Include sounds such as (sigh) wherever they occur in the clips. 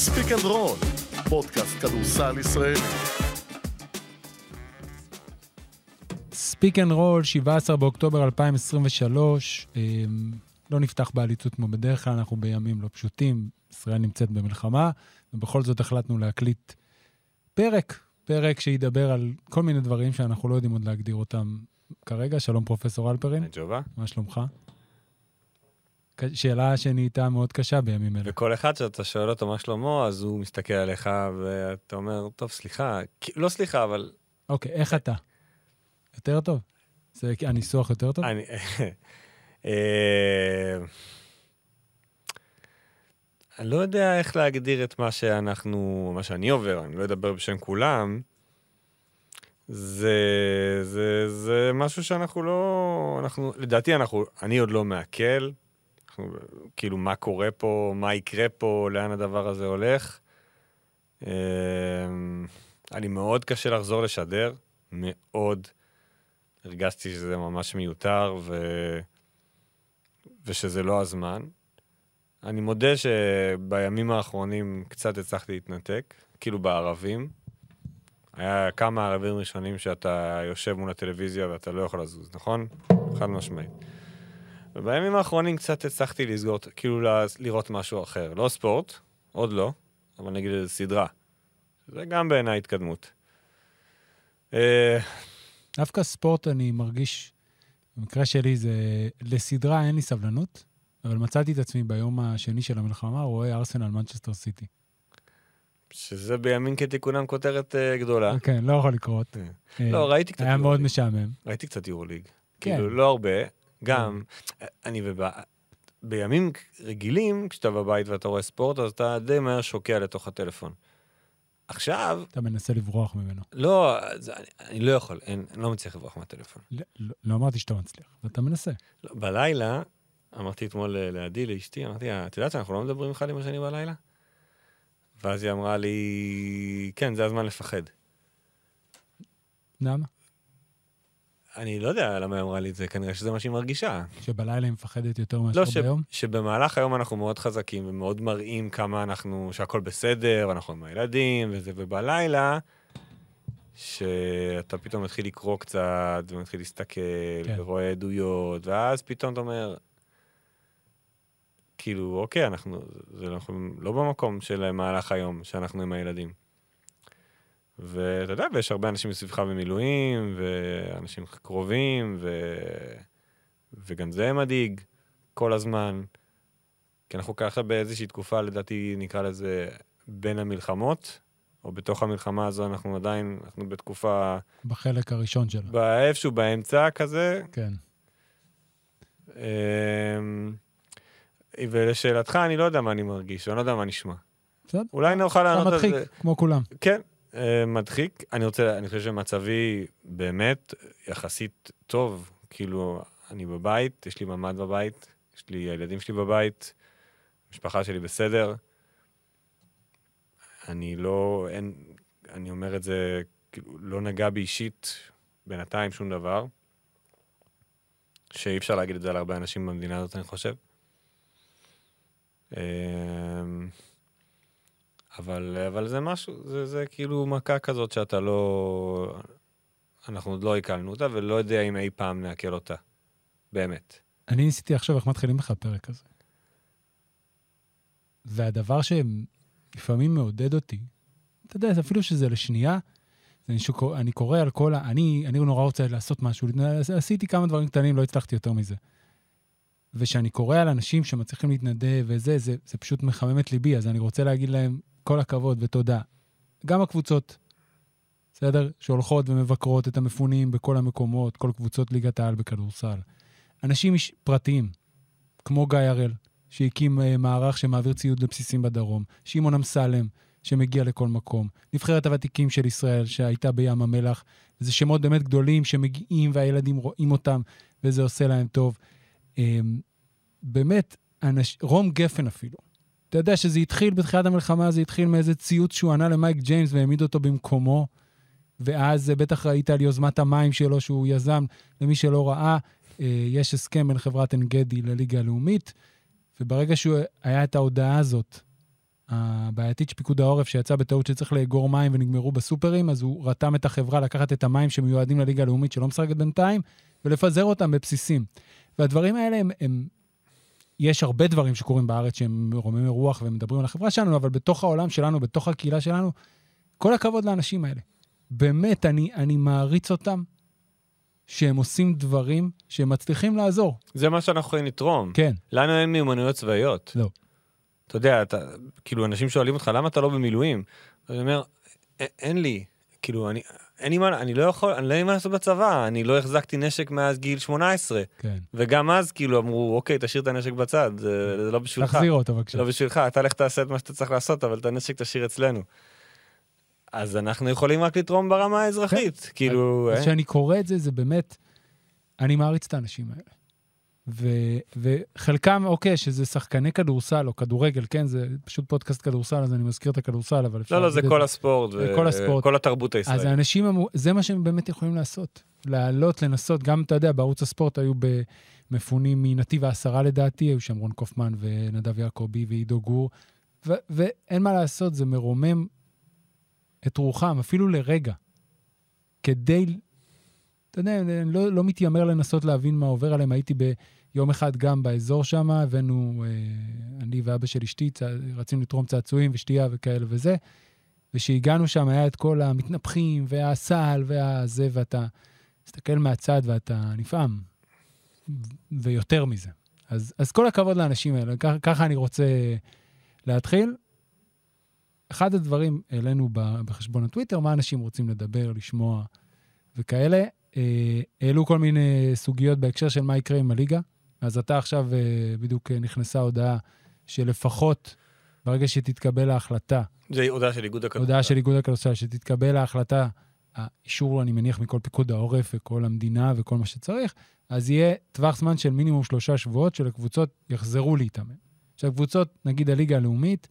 Speak and Roll, פודקאסט כדורסל ישראלי. Speak and Roll, 17 באוקטובר 2023. אמ, לא נפתח בעליצות כמו בדרך כלל, אנחנו בימים לא פשוטים, ישראל נמצאת במלחמה, ובכל זאת החלטנו להקליט פרק, פרק שידבר על כל מיני דברים שאנחנו לא יודעים עוד להגדיר אותם כרגע. שלום, פרופסור אלפרין. ג'ובה. מה שלומך? שאלה שנהייתה מאוד קשה בימים אלה. וכל אחד שאתה שואל אותו מה שלמה, אז הוא מסתכל עליך ואתה אומר, טוב, סליחה, לא סליחה, אבל... אוקיי, איך אתה? יותר טוב? זה הניסוח יותר טוב? אני... (laughs) אה, אני לא יודע איך להגדיר את מה שאנחנו, מה שאני עובר, אני לא אדבר בשם כולם. זה, זה, זה משהו שאנחנו לא, אנחנו, לדעתי אנחנו, אני עוד לא מעכל, אנחנו, כאילו מה קורה פה, מה יקרה פה, לאן הדבר הזה הולך. היה לי מאוד קשה לחזור לשדר, מאוד. הרגשתי שזה ממש מיותר ו... ושזה לא הזמן. אני מודה שבימים האחרונים קצת הצלחתי להתנתק, כאילו בערבים. היה כמה ערבים ראשונים שאתה יושב מול הטלוויזיה ואתה לא יכול לזוז, נכון? חד משמעית. ובימים האחרונים קצת הצלחתי לסגור, כאילו לראות משהו אחר. לא ספורט, עוד לא, אבל נגיד איזה סדרה. זה גם בעיניי התקדמות. אה, דווקא ספורט אני מרגיש, במקרה שלי זה, לסדרה אין לי סבלנות, אבל מצאתי את עצמי ביום השני של המלחמה רואה ארסנל מנצ'סטר סיטי. שזה בימין כתיקונם כותרת uh, גדולה. כן, לא יכול לקרות. Uh, לא, ראיתי קצת היה מאוד משעמם. ראיתי קצת יורוליג. כן. כאילו, לא הרבה, גם. אני ובא... בימים רגילים, כשאתה בבית ואתה רואה ספורט, אז אתה די מהר שוקע לתוך הטלפון. עכשיו... אתה מנסה לברוח ממנו. לא, זה, אני, אני לא יכול, אין, אני לא מצליח לברוח מהטלפון. לא, לא, לא אמרתי שאתה מצליח, אתה מנסה. לא, בלילה, אמרתי אתמול לעדי, לאשתי, אמרתי, את יודעת שאנחנו לא מדברים אחד עם השני בלילה? ואז היא אמרה לי, כן, זה הזמן לפחד. למה? אני לא יודע למה היא אמרה לי את זה, כנראה שזה מה שהיא מרגישה. שבלילה היא מפחדת יותר מאשר לא, ש... ביום? שבמהלך היום אנחנו מאוד חזקים ומאוד מראים כמה אנחנו, שהכל בסדר, ואנחנו עם הילדים וזה, ובלילה, שאתה פתאום מתחיל לקרוא קצת, ומתחיל להסתכל, כן. ורואה עדויות, ואז פתאום אתה אומר, כאילו, אוקיי, אנחנו, זה, אנחנו לא במקום של מהלך היום, שאנחנו עם הילדים. ואתה יודע, ויש הרבה אנשים מסביבך במילואים, ואנשים קרובים, ו... וגם זה מדאיג כל הזמן. כי אנחנו ככה באיזושהי תקופה, לדעתי נקרא לזה בין המלחמות, או בתוך המלחמה הזו אנחנו עדיין, אנחנו בתקופה... בחלק הראשון שלה. איפשהו באמצע כזה. כן. אמ, ולשאלתך, אני לא יודע מה אני מרגיש, אני לא יודע מה נשמע. בסדר. אולי נוכל לענות על זה. אתה מדחיק, כמו כולם. כן, מדחיק. אני רוצה, אני חושב שמצבי באמת יחסית טוב. כאילו, אני בבית, יש לי ממ"ד בבית, יש לי, הילדים שלי בבית, המשפחה שלי בסדר. אני לא, אין, אני אומר את זה, כאילו, לא נגע בי אישית בינתיים שום דבר. שאי אפשר להגיד את זה על הרבה אנשים במדינה הזאת, אני חושב. אבל, אבל זה משהו, זה, זה כאילו מכה כזאת שאתה לא... אנחנו עוד לא עיכלנו אותה, ולא יודע אם אי פעם נעכל אותה. באמת. אני ניסיתי לחשוב איך מתחילים לך הפרק הזה. והדבר שלפעמים מעודד אותי, אתה יודע, אפילו שזה לשנייה, אני, שוק, אני קורא על כל ה... אני, אני נורא רוצה לעשות משהו, עשיתי כמה דברים קטנים, לא הצלחתי יותר מזה. וכשאני קורא על אנשים שמצליחים להתנדב וזה, זה, זה פשוט מחמם את ליבי, אז אני רוצה להגיד להם כל הכבוד ותודה. גם הקבוצות, בסדר? שהולכות ומבקרות את המפונים בכל המקומות, כל קבוצות ליגת העל בכדורסל. אנשים פרטיים, כמו גיא הראל, שהקים uh, מערך שמעביר ציוד לבסיסים בדרום, שמעון אמסלם, שמגיע לכל מקום, נבחרת הוותיקים של ישראל, שהייתה בים המלח, זה שמות באמת גדולים שמגיעים והילדים רואים אותם, וזה עושה להם טוב. Um, באמת, אנש... רום גפן אפילו, אתה יודע שזה התחיל בתחילת המלחמה, זה התחיל מאיזה ציוץ שהוא ענה למייק ג'יימס והעמיד אותו במקומו, ואז בטח ראית על יוזמת המים שלו שהוא יזם. למי שלא ראה, אה, יש הסכם בין חברת עין גדי לליגה הלאומית, וברגע שהוא היה את ההודעה הזאת, הבעייתית של פיקוד העורף, שיצא בטעות שצריך לאגור מים ונגמרו בסופרים, אז הוא רתם את החברה לקחת את המים שמיועדים לליגה הלאומית שלא משחקת בינתיים, ולפזר אותם בבסיסים. והדברים האלה הם, הם... יש הרבה דברים שקורים בארץ שהם מרוממי רוח ומדברים על החברה שלנו, אבל בתוך העולם שלנו, בתוך הקהילה שלנו, כל הכבוד לאנשים האלה. באמת, אני, אני מעריץ אותם, שהם עושים דברים שהם מצליחים לעזור. זה מה שאנחנו יכולים לתרום. כן, לנו אין מיומנויות צבאיות. לא. אתה יודע, אתה, כאילו, אנשים שואלים אותך, למה אתה לא במילואים? אני אומר, "א- אין לי, כאילו, אני, אין לי מה, אני לא יכול, אני לא יודע מה לעשות בצבא, אני לא החזקתי נשק מאז גיל 18. כן. וגם אז, כאילו, אמרו, אוקיי, תשאיר את הנשק בצד, זה, זה לא בשבילך. תחזיר אותו בבקשה. לא בשבילך, אתה לך תעשה את מה שאתה צריך לעשות, אבל את הנשק תשאיר אצלנו. אז אנחנו יכולים רק לתרום ברמה האזרחית, כאילו... אז אה? כשאני קורא את זה, זה באמת, אני מעריץ את האנשים האלה. ו, וחלקם, אוקיי, שזה שחקני כדורסל או כדורגל, כן, זה פשוט פודקאסט כדורסל, אז אני מזכיר את הכדורסל, אבל אפשר... לא, לא, זה כל הספורט, זה כל הספורט. כל התרבות אז הישראלית. האנשים, אמרו- זה מה שהם באמת יכולים לעשות. לעלות, לנסות, גם, אתה יודע, בערוץ הספורט היו במפונים מנתיב העשרה לדעתי, היו שם רון קופמן ונדב יעקבי ועידו גור, ו- ואין מה לעשות, זה מרומם את רוחם, אפילו לרגע, כדי, אתה יודע, אני לא, לא מתיימר לנסות להבין מה עובר עליהם. הייתי ביום אחד גם באזור שם, הבאנו, אה, אני ואבא של אשתי, צע, רצינו לתרום צעצועים ושתייה וכאלה וזה, וכשהגענו שם היה את כל המתנפחים והסל והזה, ואתה מסתכל מהצד ואתה נפעם, ויותר מזה. אז, אז כל הכבוד לאנשים האלה, ככה, ככה אני רוצה להתחיל. אחד הדברים העלינו בחשבון הטוויטר, מה אנשים רוצים לדבר, לשמוע וכאלה. אה, העלו כל מיני סוגיות בהקשר של מה יקרה עם הליגה. אז אתה עכשיו, אה, בדיוק אה, נכנסה הודעה שלפחות ברגע שתתקבל ההחלטה, זה הודעה של איגוד הכדורסל. הודעה של איגוד הכדורסל, שתתקבל ההחלטה, האישור, אני מניח, מכל פיקוד העורף וכל המדינה וכל מה שצריך, אז יהיה טווח זמן של מינימום שלושה שבועות שלקבוצות יחזרו להתאמן. עכשיו, קבוצות, נגיד הליגה הלאומית,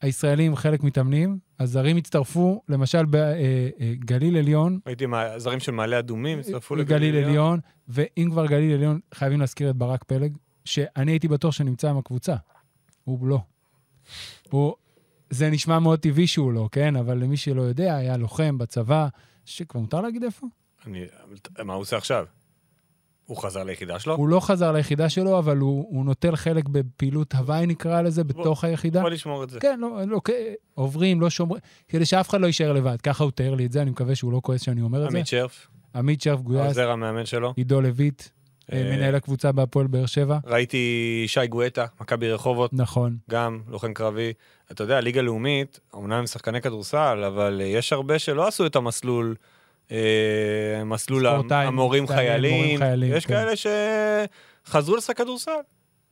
הישראלים חלק מתאמנים, הזרים הצטרפו, למשל בגליל עליון, ראיתי מה- זרים של מעלה אדומים, הצטרפו גליל עליון, ואם כבר גליל עליון, חייבים להזכיר את ברק פלג, שאני הייתי בטוח שנמצא עם הקבוצה. הוא לא. הוא, זה נשמע מאוד טבעי שהוא לא, כן? אבל למי שלא יודע, היה לוחם בצבא, שכבר מותר להגיד איפה? אני, מה הוא עושה עכשיו? הוא חזר ליחידה שלו? הוא לא חזר ליחידה שלו, אבל הוא, הוא נוטל חלק בפעילות הוואי, נקרא לזה, בוא- בתוך היחידה. בוא נשמור את זה. כן, לא, לא, כן, עוברים, לא שומרים, כדי שאף אחד לא יישאר לבד. ככה הוא תיאר לי את זה, אני מקווה שהוא לא כועס שאני אומר את זה. עמית שרף, עמית שרף גויס, העוזר המאמן שלו. עידו לויט, אה, אה, מנהל הקבוצה בהפועל באר שבע. ראיתי שי גואטה, מכבי רחובות, נכון. גם לוחם קרבי. אתה יודע, ליגה לאומית, אמנם הם שחקני כדורסל, אבל אה, יש הרבה שלא עשו את המסלול, מסלול ספורטאים, המורים חיילים. יש כן. כאלה שחזרו לשחק כדורסל,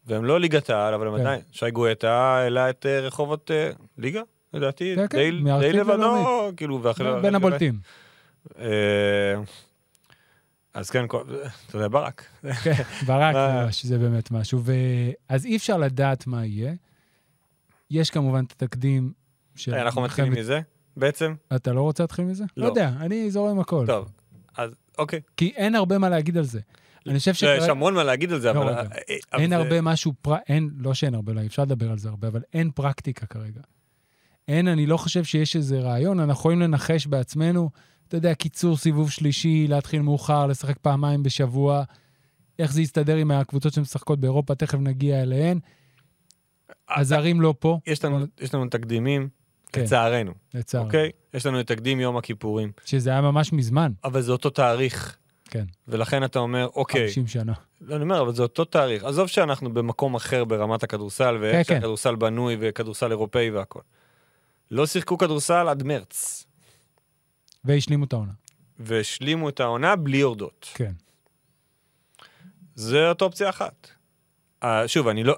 והם לא ליגת העל, אבל הם כן. עדיין. שי גואטה העלה את אה, רחובות אה, ליגה, לדעתי, כן, די- לבדו. כאילו. בין הבולטים. אה, אז כן, אתה יודע, ברק. כן, ברק, (laughs) אה. ממש, זה באמת משהו. אז אי אפשר לדעת מה יהיה. יש כמובן את התקדים של... אה, אנחנו מתחילים מזה, בעצם? אתה לא רוצה להתחיל מזה? לא לא. יודע, אני זורם הכל. טוב, אז אוקיי. כי אין הרבה מה להגיד על זה. אני חושב לא, יש. המון מה להגיד על זה, לא, אבל... רגע. אה, אבל אין זה- הרבה משהו, פר... אין, לא שאין הרבה, לא, אפשר לדבר על זה הרבה, אבל אין פרקטיקה כרגע. אין, אני לא חושב שיש איזה רעיון, אנחנו יכולים לנחש בעצמנו, אתה יודע, קיצור סיבוב שלישי, להתחיל מאוחר, לשחק פעמיים בשבוע, איך זה יסתדר עם הקבוצות שמשחקות באירופה, תכף נגיע אליהן. הזרים לא פה, יש לנו- יש לנו תקדימים, כן. לצערנו, לצער, אוקיי? יש לנו את תקדים יום הכיפורים, שזה היה ממש מזמן, אבל זה אותו תאריך, כן, ולכן אתה אומר, אוקיי, 50 שנה. לא, אני אומר, אבל זה אותו תאריך. עזוב שאנחנו במקום אחר ברמת הכדורסל, ואיך כן. שהכדורסל בנוי, וכדורסל אירופאי והכל. לא שיחקו כדורסל עד מרץ, והשלימו את העונה, והשלימו את העונה בלי יורדות. כן. זאת אופציה אחת. Uh, שוב, אני לא...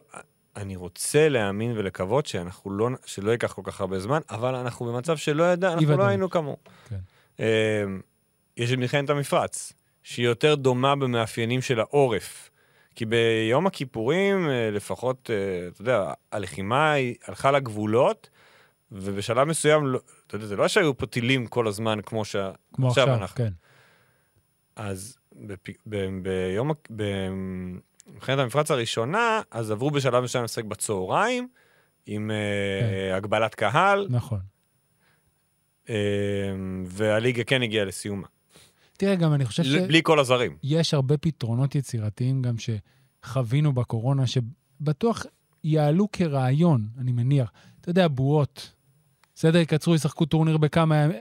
אני רוצה להאמין ולקוות שאנחנו לא, שלא ייקח כל כך הרבה זמן, אבל אנחנו במצב שלא ידע, אנחנו. לא היינו כמוהו. כן. Uh, יש את מלחמת המפרץ, שהיא יותר דומה במאפיינים של העורף. כי ביום הכיפורים, uh, לפחות, uh, אתה יודע, הלחימה היא הלכה לגבולות, ובשלב מסוים, לא, אתה יודע, זה לא שהיו פה טילים כל הזמן כמו ש... כמו עכשיו אנחנו. כן. אז בפ... ב... ביום... ה- במלחמת המפרץ הראשונה, אז עברו בשלב מסוים לשחק בצהריים, עם אה, הגבלת קהל, נכון. אה, והליגה כן הגיעה לסיומה. תראה, גם אני חושב ש... בלי כל הזרים. יש הרבה פתרונות יצירתיים גם שחווינו בקורונה, שבטוח יעלו כרעיון, אני מניח. אתה יודע, בועות. בסדר, יקצרו, ישחקו טורניר בכמה ימים.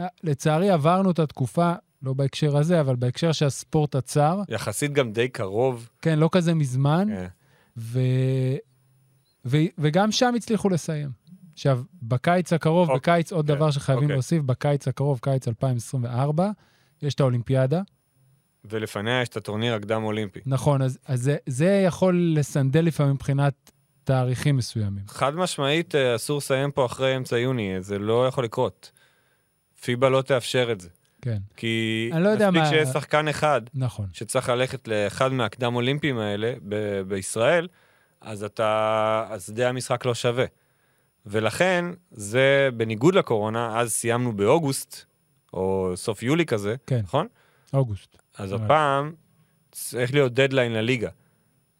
אה, לצערי, עברנו את התקופה, לא בהקשר הזה, אבל בהקשר שהספורט עצר. יחסית גם די קרוב. כן, לא כזה מזמן, אה, ו... ו... וגם שם הצליחו לסיים. עכשיו, בקיץ הקרוב, אוקיי, בקיץ, עוד כן, דבר שחייבים אוקיי. להוסיף, בקיץ הקרוב, קיץ 2024, יש את האולימפיאדה. ולפניה יש את הטורניר הקדם-אולימפי. נכון, אז, אז זה, זה יכול לסנדל לפעמים מבחינת תאריכים מסוימים. חד משמעית, אה, אסור לסיים פה אחרי אמצע יוני, זה לא יכול לקרות. פיבה לא תאפשר את זה. כן, כי אני לא מספיק מה- שיש שחקן אחד נכון. שצריך ללכת לאחד מהקדם-אולימפיים האלה ב- בישראל, אז אתה... אז שדה המשחק לא שווה. ולכן, זה בניגוד לקורונה, אז סיימנו באוגוסט, או סוף יולי כזה, כן. נכון? אוגוסט. אז אבל- הפעם צריך להיות דדליין לליגה.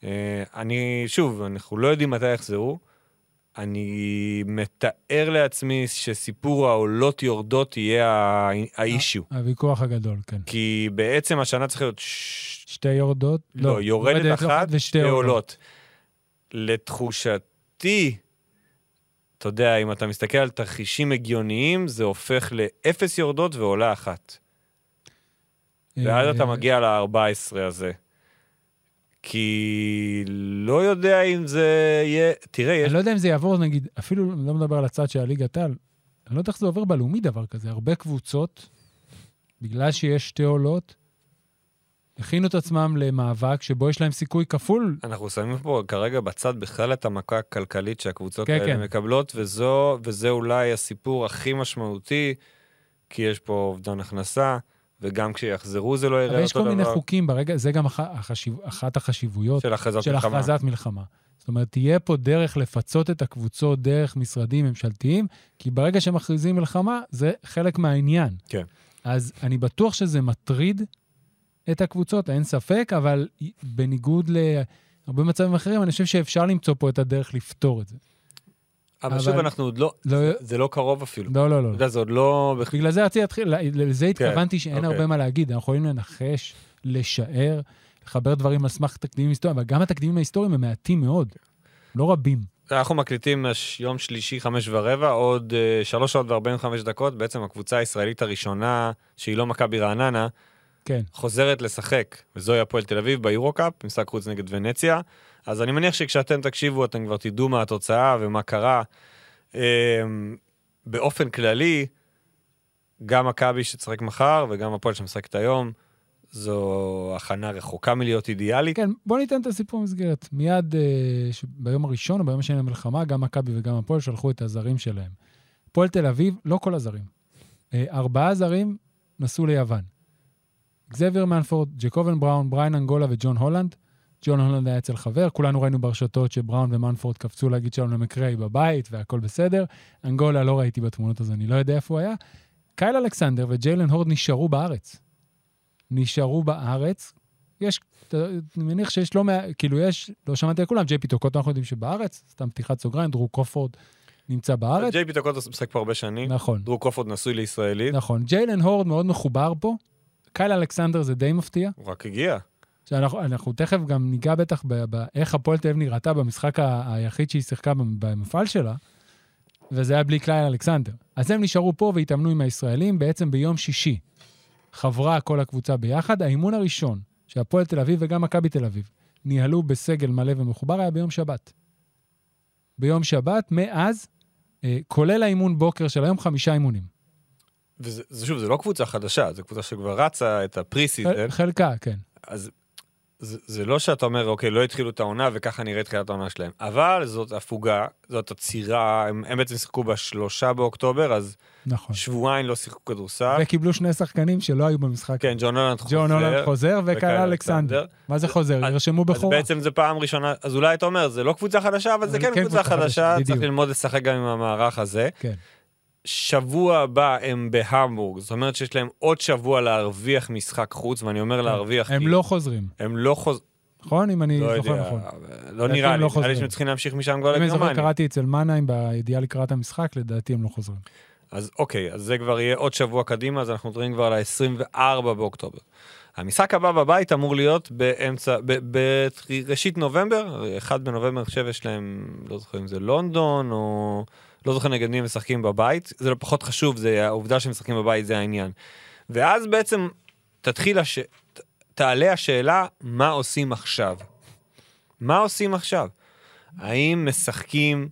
אה, אני, שוב, אנחנו לא יודעים מתי יחזרו. אני מתאר לעצמי שסיפור העולות יורדות יהיה האישיו. הוויכוח הגדול, כן. כי בעצם השנה צריך להיות ש... שתי יורדות? לא, יורדת אחת ושתי. עולות. לתחושתי, אתה יודע, אם אתה מסתכל על תרחישים הגיוניים, זה הופך לאפס יורדות ועולה אחת. ואז אתה אה, מגיע ל-14 הזה. כי לא יודע אם זה יהיה... תראה, יש... אני לא יודע אם זה יעבור, נגיד, אפילו אני לא מדבר על הצד של הליגת העל, אני לא יודע איך זה עובר בלאומי דבר כזה. הרבה קבוצות, בגלל שיש שתי עולות, הכינו את עצמם למאבק שבו יש להם סיכוי כפול. אנחנו שמים פה כרגע בצד בכלל את המכה הכלכלית שהקבוצות כן, האלה כן. מקבלות, וזו, וזה אולי הסיפור הכי משמעותי, כי יש פה אובדן הכנסה, וגם כשיחזרו זה לא אבל יראה יש אותו כל דבר. מיני חוקים ברגע, זה גם אח- החשיב, אחת החשיבויות של הכרזת של מלחמה. מלחמה. זאת אומרת, תהיה פה דרך לפצות את הקבוצות דרך משרדים ממשלתיים, כי ברגע שמכריזים מלחמה, זה חלק מהעניין. כן. אז אני בטוח שזה מטריד את הקבוצות, אין ספק, אבל בניגוד להרבה מצבים אחרים, אני חושב שאפשר למצוא פה את הדרך לפתור את זה. אבל שוב, אנחנו עוד לא... לא, זה לא קרוב אפילו. לא, לא, אתה לא. יודע, זה עוד לא... בגלל זה רציתי להתחיל, לזה התכוונתי שאין אוקיי. הרבה מה להגיד, אנחנו יכולים לנחש, לשער, לחבר דברים על סמך תקדימים היסטוריים, אבל גם התקדימים ההיסטוריים הם מעטים מאוד, לא רבים. אנחנו מקליטים יום שלישי, חמש ורבע, עוד אה, שלוש שעות וארבעים וחמש דקות. בעצם הקבוצה הישראלית הראשונה, שהיא לא מכבי רעננה, כן, חוזרת לשחק, וזוהי הפועל תל אביב ביורו-קאפ, משחק חוץ נגד ונציה. אז אני מניח שכשאתם תקשיבו, אתם כבר תדעו מה התוצאה ומה קרה. אמ, באופן כללי, גם מכבי שתשחק מחר וגם הפועל שמשחקת היום, זו הכנה רחוקה מלהיות אידיאלית. כן, בוא ניתן את הסיפור במסגרת. מיד אה, ביום הראשון או ביום השני למלחמה, גם מכבי וגם הפועל שלחו את הזרים שלהם. הפועל תל אביב, לא כל הזרים. אה, ארבעה זרים נסעו ליוון. אגזבייר מנפורד, ג'קובן בראון, בריין אנגולה וג'ון הולנד. ג'ון הולנד היה אצל חבר, כולנו ראינו ברשתות שבראון ומנפורד קפצו להגיד שלום למקראי בבית והכל בסדר. אנגולה לא ראיתי בתמונות אז אני לא יודע איפה הוא היה. קייל אלכסנדר וג'יילן הורד נשארו בארץ. נשארו בארץ. יש, אני מניח שיש לא מעט, כאילו יש, לא שמעתי על כולם, ג'יי פי טוקוטו אנחנו יודעים שבארץ, סתם פתיחת סוגריים, דרו קרופורד נמצא בארץ. ג'יי פי טוקוטו משחק פה הרבה שנים, נכון, דרו קרופורד נשוי לישראלית, נכון. ג'יילן הורד מאוד מחובר פה. קייל אלכסנדר זה די מפתיע. הוא רק הגיע. שאנחנו אנחנו תכף גם ניגע בטח באיך הפועל תל אביב נראתה במשחק היחיד שהיא שיחקה במ- במפעל שלה, וזה היה בלי קליין אלכסנדר. אז הם נשארו פה והתאמנו עם הישראלים בעצם ביום שישי. חברה כל הקבוצה ביחד. האימון הראשון שהפועל תל אביב וגם מכבי תל אביב ניהלו בסגל מלא ומחובר היה ביום שבת. ביום שבת, מאז, אה, כולל האימון בוקר של היום, חמישה אימונים. וזה זה, שוב, זה לא קבוצה חדשה, זו קבוצה שכבר רצה את ה pre season, חל- חלקה, כן. אז זה, זה לא שאתה אומר, אוקיי, לא התחילו את העונה וככה נראה תחילת העונה שלהם, אבל זאת הפוגה, זאת עצירה, הם, הם בעצם שיחקו בשלושה באוקטובר, אז נכון. שבועיים לא שיחקו כדורסל. וקיבלו שני שחקנים שלא היו במשחק. כן, ג'ון הולנד חוזר. ג'ון הולנד חוזר וקייל אלכסנדר. מה זה חוזר? אז- ירשמו אז בכורה. בעצם זה פעם ראשונה, אז אולי אתה אומר, זה לא קבוצה חדשה, אבל זה כן כן קבוצה חדשה, חדשה, צריך. ללמוד לשחק גם עם המערך הזה. כן. שבוע הבא הם בהמבורג, זאת אומרת שיש להם עוד שבוע להרוויח משחק חוץ, ואני אומר להרוויח, הם כי לא חוזרים. הם לא חוז... נכון? אם אני לא זוכר יודע, נכון. לא נראה לי, לא נראה לי חוזרים. שהם צריכים להמשיך משם כבר אם אני זוכר, לגרמניה. קראתי אצל מנהיים בידיעה לקראת המשחק, לדעתי הם לא חוזרים. אז אוקיי, אז זה כבר יהיה עוד שבוע קדימה, אז אנחנו מדברים כבר ל-24 באוקטובר. המשחק הבא בבית אמור להיות באמצע, בראשית נובמבר, 1 בנובמבר, אני חושב יש להם, לא זוכר אם זה לונדון, או לא זוכר נגד מי הם משחקים בבית, זה לא פחות חשוב, זה העובדה שהם משחקים בבית, זה העניין. ואז בעצם תתחיל, הש... תעלה השאלה, מה עושים עכשיו? מה עושים עכשיו? האם משחקים,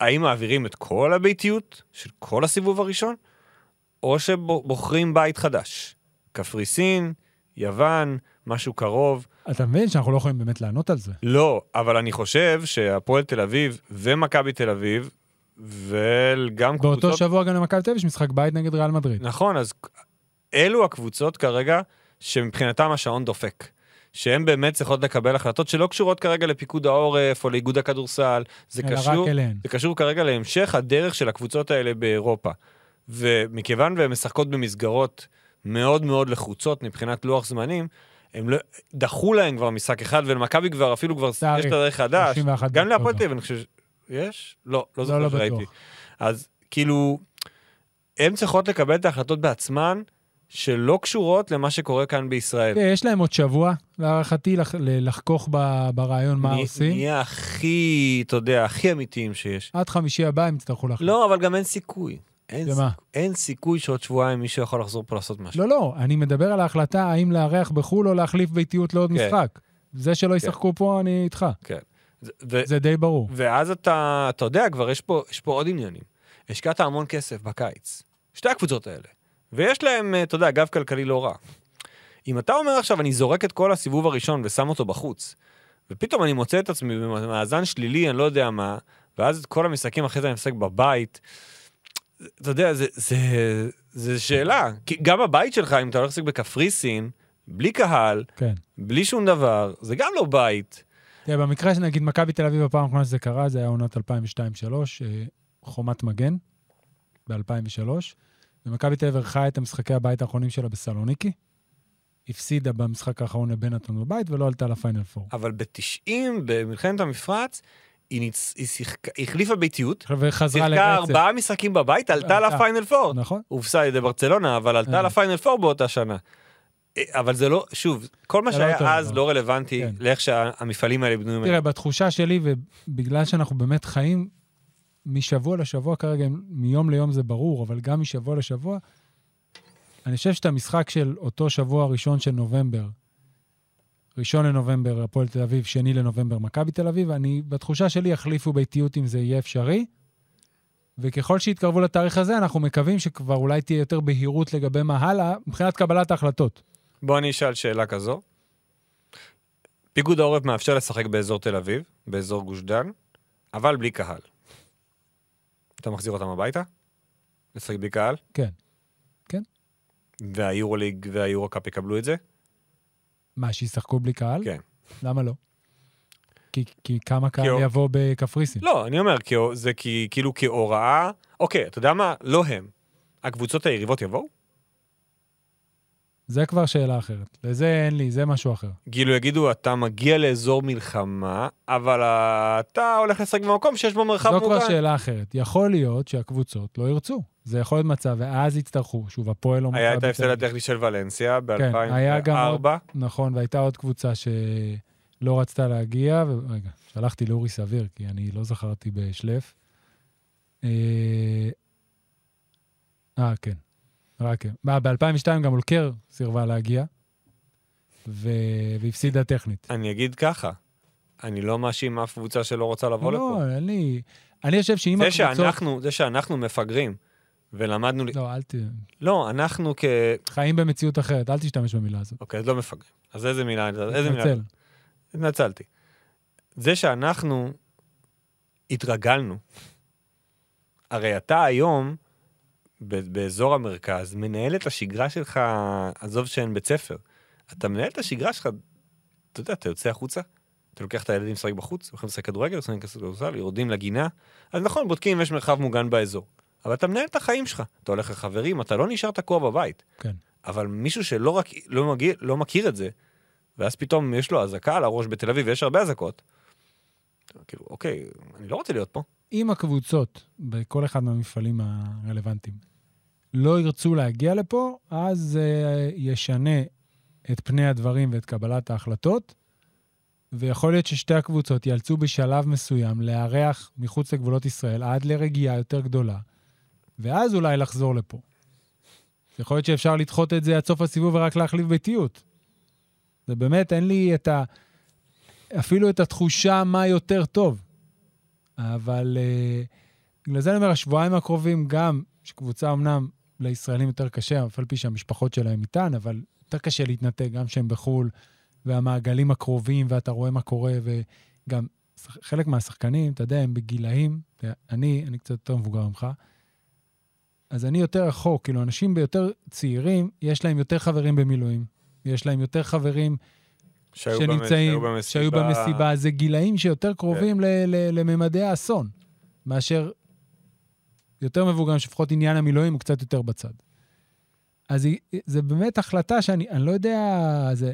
האם מעבירים את כל הביתיות של כל הסיבוב הראשון, או שבוחרים בית חדש? קפריסין, יוון, משהו קרוב. אתה מבין שאנחנו לא יכולים באמת לענות על זה. לא, אבל אני חושב שהפועל תל אביב ומכבי תל אביב, וגם באותו קבוצות... שבוע גם למכבי תל אביב יש משחק בית נגד ריאל מדריד. נכון, אז אלו הקבוצות כרגע שמבחינתם השעון דופק. שהן באמת צריכות לקבל החלטות שלא קשורות כרגע לפיקוד העורף או לאיגוד הכדורסל, זה קשור. זה קשור כרגע להמשך הדרך של הקבוצות האלה באירופה. ומכיוון והן משחקות במסגרות מאוד מאוד לחוצות מבחינת לוח זמנים, הם לא, דחו להם כבר משחק אחד, ולמכבי כבר אפילו כבר תאריך, יש תאריך חדש. 31 גם להפועל. תל אביב, אני חושב... יש? לא, לא זוכר לא שראיתי. בטוח. אז כאילו, הן צריכות לקבל את ההחלטות בעצמן, שלא קשורות למה שקורה כאן בישראל. יש להם עוד שבוע, להערכתי, לח- לחכוך ב- ברעיון מה עושים. נהיה הכי, אתה יודע, הכי אמיתיים שיש. עד חמישי הבא הם יצטרכו להחליט. לא, אבל גם אין סיכוי. אין? סיכוי, אין סיכוי שעוד שבועיים מישהו יכול לחזור פה לעשות משהו. לא, לא, אני מדבר על ההחלטה האם לארח בחו"ל או להחליף ביתיות לעוד כן. משחק. זה שלא ישחקו פה, אני איתך. כן. ו- זה די ברור. ואז אתה, אתה יודע, כבר יש פה, יש פה עוד עניינים. השקעת המון כסף בקיץ. שתי הקבוצות האלה. ויש להם, אה, אתה יודע, גב כלכלי לא רע. אם אתה אומר עכשיו, אני זורק את כל הסיבוב הראשון ושם אותו בחוץ, ופתאום אני מוצא את עצמי במאזן שלילי, אני לא יודע מה, ואז את כל המשחקים אחרי זה אני משחק בבית, אתה יודע, זה, זה, זה שאלה. כי גם הבית שלך, אם אתה הולך לשחק בקפריסין, בלי קהל, כן. בלי שום דבר, זה גם לא בית. תראה, במקרה שנגיד מכבי תל אביב, הפעם האחרונה שזה קרה, זה היה עונת 2002-2003, אה, חומת מגן, ב-2003, ומכבי תל אביב ערכה את המשחקי הבית האחרונים שלה בסלוניקי. הפסידה במשחק האחרון לבנטון בבית ולא עלתה לפיינל פור. אבל ב-90, במלחמת המפרץ, היא, ניצ... היא, שיחק... החליפה ביתיות, וחזרה שיחקה. ארבעה משחקים בבית, עלתה עלתה. לפיינל פור. נכון. הובסה על ידי ברצלונה, אבל עלתה אה. לפיינל פור באותה שנה. אבל זה לא, שוב, כל מה לא שהיה אותו אז דבר. לא רלוונטי כן. לאיך שהמפעלים האלה בנויים. תראה, בתחושה שלי, ובגלל שאנחנו באמת חיים משבוע לשבוע כרגע, מיום ליום זה ברור, אבל גם משבוע לשבוע, אני חושב שאת המשחק של אותו שבוע ראשון של נובמבר, ראשון לנובמבר הפועל תל אביב, שני לנובמבר מכבי תל אביב, אני בתחושה שלי יחליפו ביתיות אם זה יהיה אפשרי. וככל שיתקרבו לתאריך הזה, אנחנו מקווים שכבר אולי תהיה יותר בהירות לגבי מה הלאה, מבחינת קבלת ההחלטות. בוא אני אשאל שאלה כזו. פיקוד העורף מאפשר לשחק באזור תל אביב, באזור גוש דן, אבל בלי קהל. אתה מחזיר אותם הביתה? לשחק בלי קהל? כן. והיורוליג והיורו-קאפ יקבלו את זה? מה, שישחקו בלי קהל? כן. למה לא? כי, כי כמה קהל הוא- יבוא בקפריסין? לא, אני אומר, כי, זה כי, כאילו כהוראה... אוקיי, אתה יודע מה? לא הם. הקבוצות היריבות יבואו? זה כבר שאלה אחרת. לזה אין לי, זה משהו אחר. כאילו יגידו, אתה מגיע לאזור מלחמה, אבל אתה הולך לשחק במקום שיש בו מרחב זו מוגן. כבר שאלה אחרת. יכול להיות שהקבוצות לא ירצו. זה יכול להיות מצב, ואז יצטרכו, שוב, הפועל או היה את ההפסד. הטכני של ולנסיה כן, היה גם עוד- ב-2004. נכון, והייתה עוד קבוצה שלא רצתה להגיע, ורגע, שלחתי לאורי סביר, כי אני לא זכרתי בשלף. אה, אה, כן. רק כן. מה, ב-2002 גם אולקר סירבה להגיע, ו... והפסידה טכנית. אני אגיד ככה, אני לא מאשים אף קבוצה שלא רוצה לבוא לפה. לא, אין לי... אני חושב שאם זה הקבוצות... שאנחנו, זה שאנחנו מפגרים, ולמדנו... לא, אל ת... לא, אנחנו כ... חיים במציאות אחרת, אל תשתמש במילה הזאת. אוקיי, אז לא מפגרים. אז איזה מילה? איזה מילה? מתנצל. התנצלתי. זה שאנחנו התרגלנו. הרי אתה היום, באזור המרכז, מנהל את השגרה שלך, עזוב שאין בית ספר. אתה מנהל את השגרה שלך, אתה יודע, אתה יוצא החוצה, אתה לוקח את הילדים לשחק בחוץ, הולכים לשחק כדורגל, לשחק כדורסל, יורדים לגינה. אז נכון, בודקים אם יש מרחב מוגן באזור. אבל אתה מנהל את החיים שלך. אתה הולך לחברים, אתה לא נשאר תקוע בבית. כן. אבל מישהו שלא רק, לא, מגיע, לא מכיר את זה, ואז פתאום יש לו אזעקה על הראש בתל אביב, ויש הרבה אזעקות. כאילו, אוקיי, אני לא רוצה להיות פה. אם הקבוצות בכל אחד מהמפעלים הרלוונטיים לא ירצו להגיע לפה, אז זה ישנה את פני הדברים ואת קבלת ההחלטות, ויכול להיות ששתי הקבוצות ייאלצו בשלב מסוים לארח מחוץ לגבולות ישראל עד לרגיעה יותר גדולה, ואז אולי לחזור לפה. יכול להיות שאפשר לדחות את זה עד סוף הסיבוב ורק להחליף ביתיות. זה באמת, אין לי את ה... אפילו את התחושה מה יותר טוב. אבל uh, בגלל זה אני אומר, השבועיים הקרובים, גם שקבוצה אמנם לישראלים יותר קשה, אף על פי שהמשפחות שלהם איתן, אבל יותר קשה להתנתק, גם שהם בחו"ל, והמעגלים הקרובים, ואתה רואה מה קורה, וגם חלק מהשחקנים, אתה יודע, הם בגילאים, אני, אני קצת יותר מבוגר ממך, אז אני יותר רחוק, כאילו, אנשים ביותר צעירים, יש להם יותר חברים במילואים, יש להם יותר חברים שהיו שנמצאים, במסיבה. שהיו במסיבה, זה גילאים שיותר קרובים כן. ל- ל- לממדי האסון, מאשר יותר מבוגרים, שלפחות עניין המילואים הוא קצת יותר בצד. אז זה באמת החלטה שאני אני לא יודע, זה...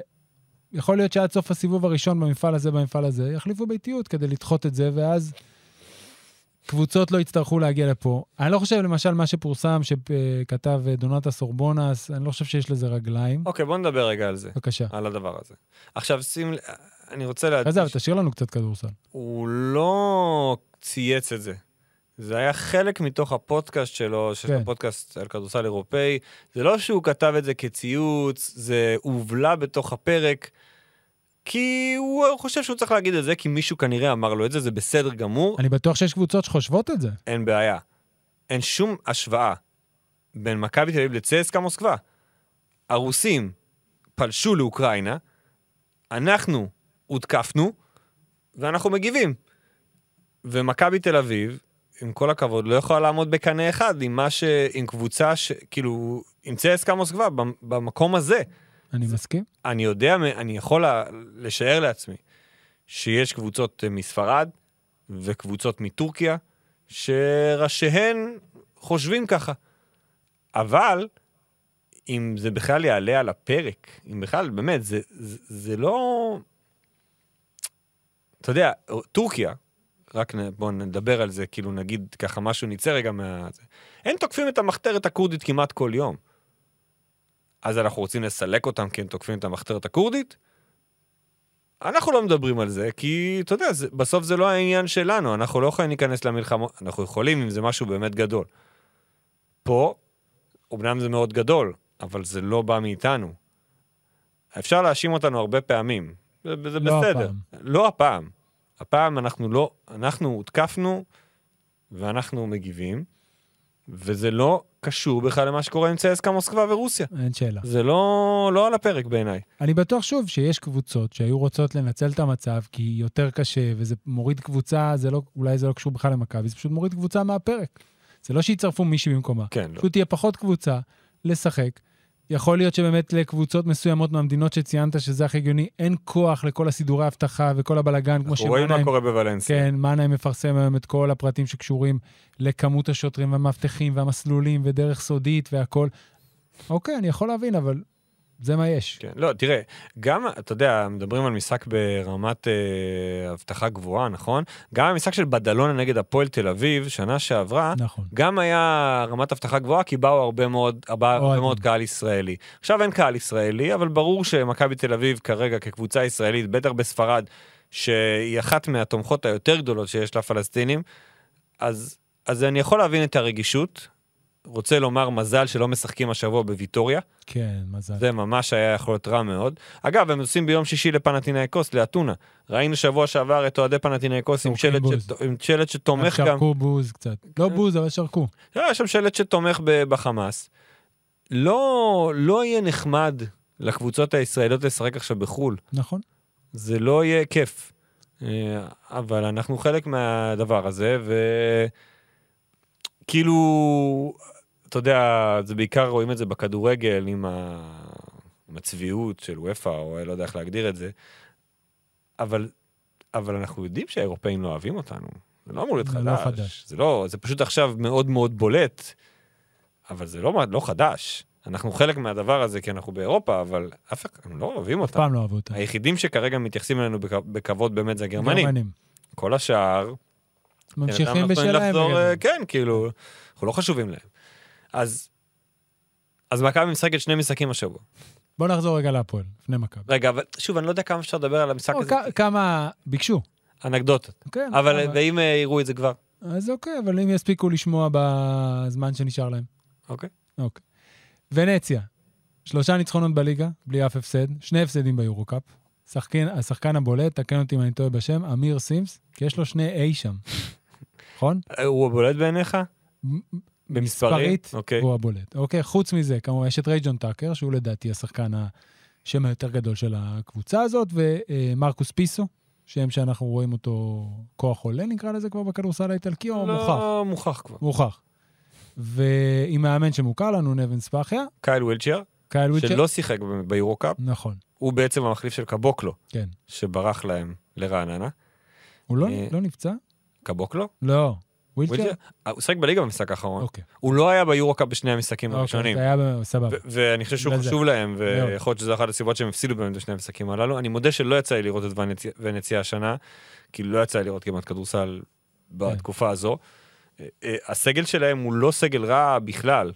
יכול להיות שעד סוף הסיבוב הראשון במפעל הזה, במפעל הזה, יחליפו ביתיות כדי לדחות את זה, ואז קבוצות לא יצטרכו להגיע לפה. אני לא חושב, למשל, מה שפורסם, שכתב אה, דונטה סורבונס, אני לא חושב שיש לזה רגליים. אוקיי, בוא נדבר רגע על זה, בבקשה. על הדבר הזה. עכשיו, שים, אני רוצה להדגיש, תשאיר לנו קצת כדורסל. הוא לא צייץ את זה. זה היה חלק מתוך הפודקאסט שלו, של כן. הפודקאסט על כדורסל אירופאי. זה לא שהוא כתב את זה כציוץ, זה הובלע בתוך הפרק, כי הוא חושב שהוא צריך להגיד את זה, כי מישהו כנראה אמר לו את זה, זה בסדר גמור, אני בטוח שיש קבוצות שחושבות את זה. אין בעיה. אין שום השוואה בין מכבי תל אביב לצסקה מוסקבה. הרוסים פלשו לאוקראינה, אנחנו הותקפנו, ואנחנו מגיבים. ומכבי תל אביב, עם כל הכבוד, לא יכולה לעמוד בקנה אחד עם מה ש... עם קבוצה ש... כאילו, עם צסקה מוסקבה, במ- במקום הזה. אני מסכים. אני יודע, אני יכול לשער לעצמי שיש קבוצות אה, מספרד וקבוצות מטורקיה, שראשיהן חושבים ככה. אבל, אם זה בכלל יעלה על הפרק, אם בכלל, באמת, זה, זה, זה לא... אתה יודע, טורקיה, רק בואו נדבר על זה, כאילו נגיד ככה משהו, נצא רגע מה... זה. הם תוקפים את המחתרת הכורדית כמעט כל יום. אז אנחנו רוצים לסלק אותם כי הם תוקפים את המחתרת הכורדית? אנחנו לא מדברים על זה, כי אתה יודע, זה, בסוף זה לא העניין שלנו, אנחנו לא יכולים להיכנס למלחמות, אנחנו יכולים אם זה משהו באמת גדול. פה, אמנם זה מאוד גדול, אבל זה לא בא מאיתנו. אפשר להאשים אותנו הרבה פעמים, זה, זה לא בסדר. הפעם. לא הפעם. הפעם אנחנו לא, אנחנו הותקפנו ואנחנו מגיבים, וזה לא קשור בכלל למה שקורה עם צסקה מוסקבה ורוסיה. אין שאלה. זה לא, לא על הפרק בעיניי. אני בטוח, שוב, שיש קבוצות שהיו רוצות לנצל את המצב, כי יותר קשה, וזה מוריד קבוצה, זה לא, אולי זה לא קשור בכלל למכבי, זה פשוט מוריד קבוצה מהפרק. זה לא שיצרפו מישהי במקומה. כן, לא. פשוט תהיה פחות קבוצה לשחק. יכול להיות שבאמת לקבוצות מסוימות מהמדינות שציינת, שזה הכי הגיוני, אין כוח לכל הסידורי האבטחה וכל הבלגן, כמו אנחנו רואים מה קורה בוולנסיה. כן, מנהיים מפרסם היום את כל הפרטים שקשורים לכמות השוטרים והמאבטחים והמסלולים ודרך סודית והכל. אוקיי, אני יכול להבין, אבל זה מה יש. כן. לא, תראה, גם, אתה יודע, מדברים על משחק ברמת אה, אבטחה גבוהה, נכון? גם המשחק של בדלונה נגד הפועל תל אביב, שנה שעברה, נכון. גם היה רמת אבטחה גבוהה, כי באו הרבה מאוד, הרבה, הרבה. מאוד קהל ישראלי. עכשיו אין קהל ישראלי, אבל ברור שמכבי תל אביב כרגע כקבוצה ישראלית, בטח בספרד, שהיא אחת מהתומכות היותר גדולות שיש לפלסטינים, אז, אז אני יכול להבין את הרגישות. רוצה לומר מזל שלא משחקים השבוע בוויטוריה, כן, מזל. זה ממש היה יכול להיות רע מאוד. אגב, הם נוסעים ביום שישי לפנטינאיקוס, לאתונה. ראינו שבוע שעבר את אוהדי פנטינאיקוס עם שלט. שת, עם שלט שתומך גם. שרקו בוז קצת. לא כן. בוז, אבל שרקו. לא, יש שם שלט שתומך בחמאס. לא, לא יהיה נחמד לקבוצות הישראליות לשחק עכשיו בחו"ל. נכון. זה לא יהיה כיף. אה, אבל אנחנו חלק מהדבר הזה, וכאילו, אתה יודע, זה בעיקר רואים את זה בכדורגל עם, ה... עם הצביעות של וופא, או לא יודע איך להגדיר את זה, אבל, אבל אנחנו יודעים שהאירופאים לא אוהבים אותנו. זה לא אמור להיות זה חדש. לא חדש. זה לא, זה פשוט עכשיו מאוד מאוד בולט, אבל זה לא, לא חדש. אנחנו חלק מהדבר הזה כי אנחנו באירופה, אבל אף אחד, הם לא אוהבים אף אותם. פעם לא אהבו אותה. היחידים שכרגע מתייחסים אלינו בכ- בכבוד באמת זה הגרמנים. גרמנים. כל השאר, ממשיכים יכולים בשלהם. אה, כן, כאילו, אנחנו לא חשובים להם. אז, אז מכבי משחקת שני משחקים השבוע. בוא נחזור רגע להפועל, לפני מכבי. רגע, אבל שוב, אני לא יודע כמה אפשר לדבר על המשחק הזה, כמה ביקשו. אנקדוטות. כן, אבל ואם אה, יראו את זה כבר, אז אוקיי, אבל אם יספיקו לשמוע בזמן שנשאר להם. אוקיי. אוקיי. ונציה, שלושה ניצחונות בליגה, בלי אף הפסד, שני הפסדים ביורו-קאפ. שחקן, השחקן הבולט, תקן אותי אם אני טועה בשם, אמיר סימס, כי יש לו שני A שם, נכון? אה, הוא בולט בעיניך? מ- במספרים? מספרית, אוקיי. הוא הבולט. אוקיי, חוץ מזה, כמובן, יש את רייג'ון טאקר, שהוא לדעתי השחקן השם היותר גדול של הקבוצה הזאת, ומרקוס פיסו, שם שאנחנו רואים אותו כוח עולה, נקרא לזה כבר בכדורסל האיטלקי, או מוכח? לא, מוכח כבר. מוכח. ועם מאמן שמוכר לנו, נבן ספחיה, קייל ווילצ'ר, קייל ווילצ'ר. שלא שיחק ביורו-קאפ, נכון, הוא בעצם המחליף של קבוקלו, כן. שברח להם לרעננה. הוא לא, אה, לא נפצע? קבוקלו? לא. ווילצ'ר? אה, הוא שיחק בליגה במשחק האחרון. אוקיי. הוא לא היה ביורו-קאפ בשני המשחקים אוקיי, הראשונים. זה היה סבבה. ואני חושב שהוא. חשוב להם. ויכול להיות שזו אחת הסיבות שהם הפסידו באמת בשני המשחקים הללו. אני מודה שלא יצא לי לראות את ונציה- השנה, כי לא יצא לי לראות כמעט כדורסל בתקופה הזו. אה, אה, הסגל שלהם הוא לא סגל רע בכלל.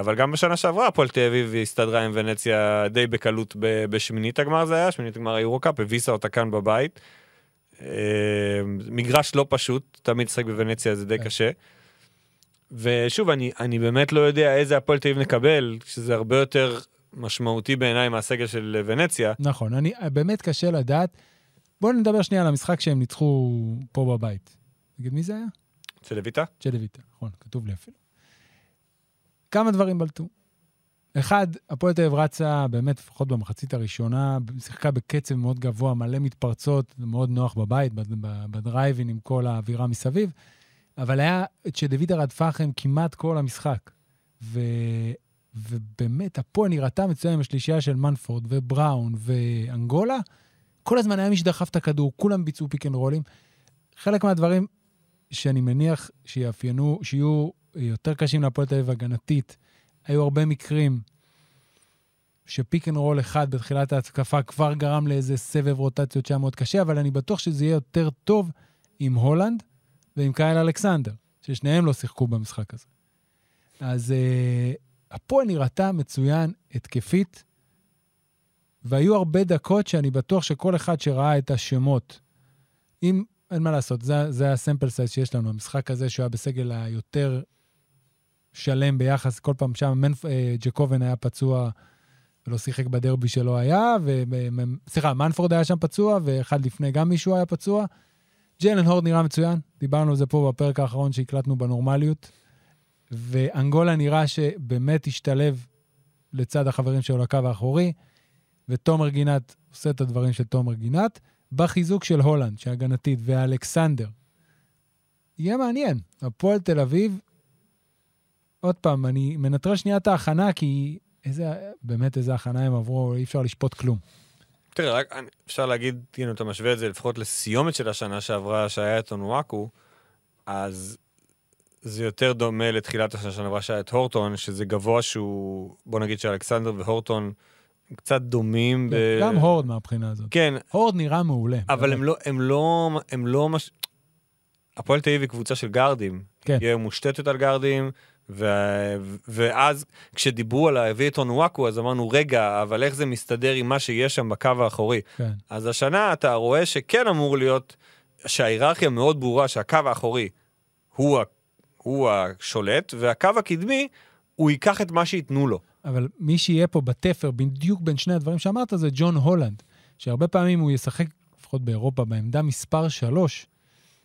אבל גם בשנה שעברה הפועל תל אביב הסתדרה עם ונציה די בקלות בשמינית הגמר זה היה, שמינית הגמר היורו-קאפ, הביסה אותה כאן בבית. אה, מגרש לא פשוט, תמיד לשחק בוונציה זה די כן. קשה. ושוב, אני, אני באמת לא יודע איזה הפועל תל אביב נקבל, שזה הרבה יותר משמעותי בעיניי מהסגל של ונציה. נכון, אני, באמת קשה לדעת. בואו נדבר שנייה על המשחק שהם ניצחו פה בבית. נגיד, מי זה היה? של לויטה? צ'לוויטה, נכון, כתוב לי אפילו. כמה דברים בלטו. אחד, הפועל תל אביב רצה, באמת, לפחות במחצית הראשונה, שיחקה בקצב מאוד גבוה, מלא מתפרצות, מאוד נוח בבית, בדרייבין עם כל האווירה מסביב, אבל היה את שדוידה רדפה לכם כמעט כל המשחק. ו... ובאמת, הפועל נראתה מצוין עם השלישייה של מנפורד ובראון ואנגולה. כל הזמן היה מי שדחף את הכדור, כולם ביצעו פיק אנד רולים. חלק מהדברים שאני מניח שיאפיינו, שיהיו יותר קשים להפועל תל אביב הגנתית, היו הרבה מקרים שפיק אנד רול אחד בתחילת ההתקפה כבר גרם לאיזה סבב רוטציות שהיה מאוד קשה, אבל אני בטוח שזה יהיה יותר טוב עם הולנד ועם קייל אלכסנדר, ששניהם לא שיחקו במשחק הזה. אז uh, הפועל נראתה מצוין התקפית, והיו הרבה דקות שאני בטוח שכל אחד שראה את השמות, אם, אין מה לעשות, זה, זה הסמפל סייז שיש לנו, המשחק הזה שהוא היה בסגל היותר שלם ביחס, כל פעם שם מנפ, אה, ג'קובן היה פצוע ולא שיחק בדרבי שלא היה, ו... סליחה, מנפורד היה שם פצוע, ואחד לפני גם מישהו היה פצוע. ג'לן הורד נראה מצוין, דיברנו על זה פה בפרק האחרון שהקלטנו בנורמליות, ואנגולה נראה שבאמת השתלב לצד החברים שלו לקו האחורי, ותומר גינת עושה את הדברים של תומר גינת, בחיזוק של הולנד, שהגנתית, ואלכסנדר. יהיה מעניין. הפועל תל אביב, עוד פעם, אני מנטרל שנייה את ההכנה, כי איזה, באמת איזה הכנה הם עברו, אי אפשר לשפוט כלום. תראה, רק אפשר להגיד, אם אתה משווה את זה לפחות לסיומת של השנה שעברה, שהיה את אונואקו, אז זה יותר דומה לתחילת השנה שעברה שהיה את הורטון, שזה גבוה שהוא, בוא נגיד שאלכסנדר והורטון קצת דומים. ב... גם הורד מהבחינה הזאת. כן, הורד נראה מעולה. אבל באמת. הם לא, הם לא, הם לא מש... הפועל תל אביב היא קבוצה של גארדים. כן. היא מושתתת על גארדים, ו... ואז כשדיברו על להביא את אונואקו, אז אמרנו, רגע, אבל איך זה מסתדר עם מה שיש שם בקו האחורי? כן. אז השנה אתה רואה שכן אמור להיות, שההיררכיה מאוד ברורה, שהקו האחורי הוא, ה... הוא השולט, והקו הקדמי, הוא ייקח את מה שייתנו לו. אבל מי שיהיה פה בתפר, בדיוק בין שני הדברים שאמרת, זה ג'ון הולנד, שהרבה פעמים הוא ישחק, לפחות באירופה, בעמדה מספר 3,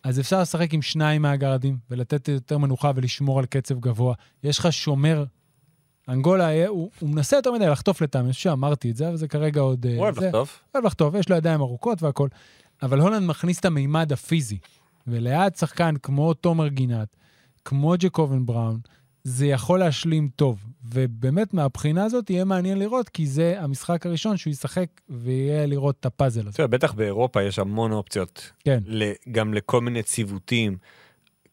אז אפשר לשחק עם שניים מהגרדים ולתת יותר מנוחה ולשמור על קצב גבוה. יש לך שומר, אנגולה, היה- הוא, הוא מנסה יותר מדי לחטוף לטעם, אני חושב שאמרתי את זה, אבל זה כרגע עוד... אה, הוא אוהב. לחטוף. אוהב לחטוף, יש לו ידיים ארוכות והכול. אבל הולנד מכניס את המימד הפיזי. וליד שחקן כמו תומר גינת, כמו ג'קובן בראון, זה יכול להשלים טוב. ובאמת, מהבחינה הזאת יהיה מעניין לראות, כי זה המשחק הראשון שהוא ישחק ויהיה לראות את הפאזל הזה. תראה, בטח באירופה יש המון אופציות, כן, גם לכל מיני ציוותים.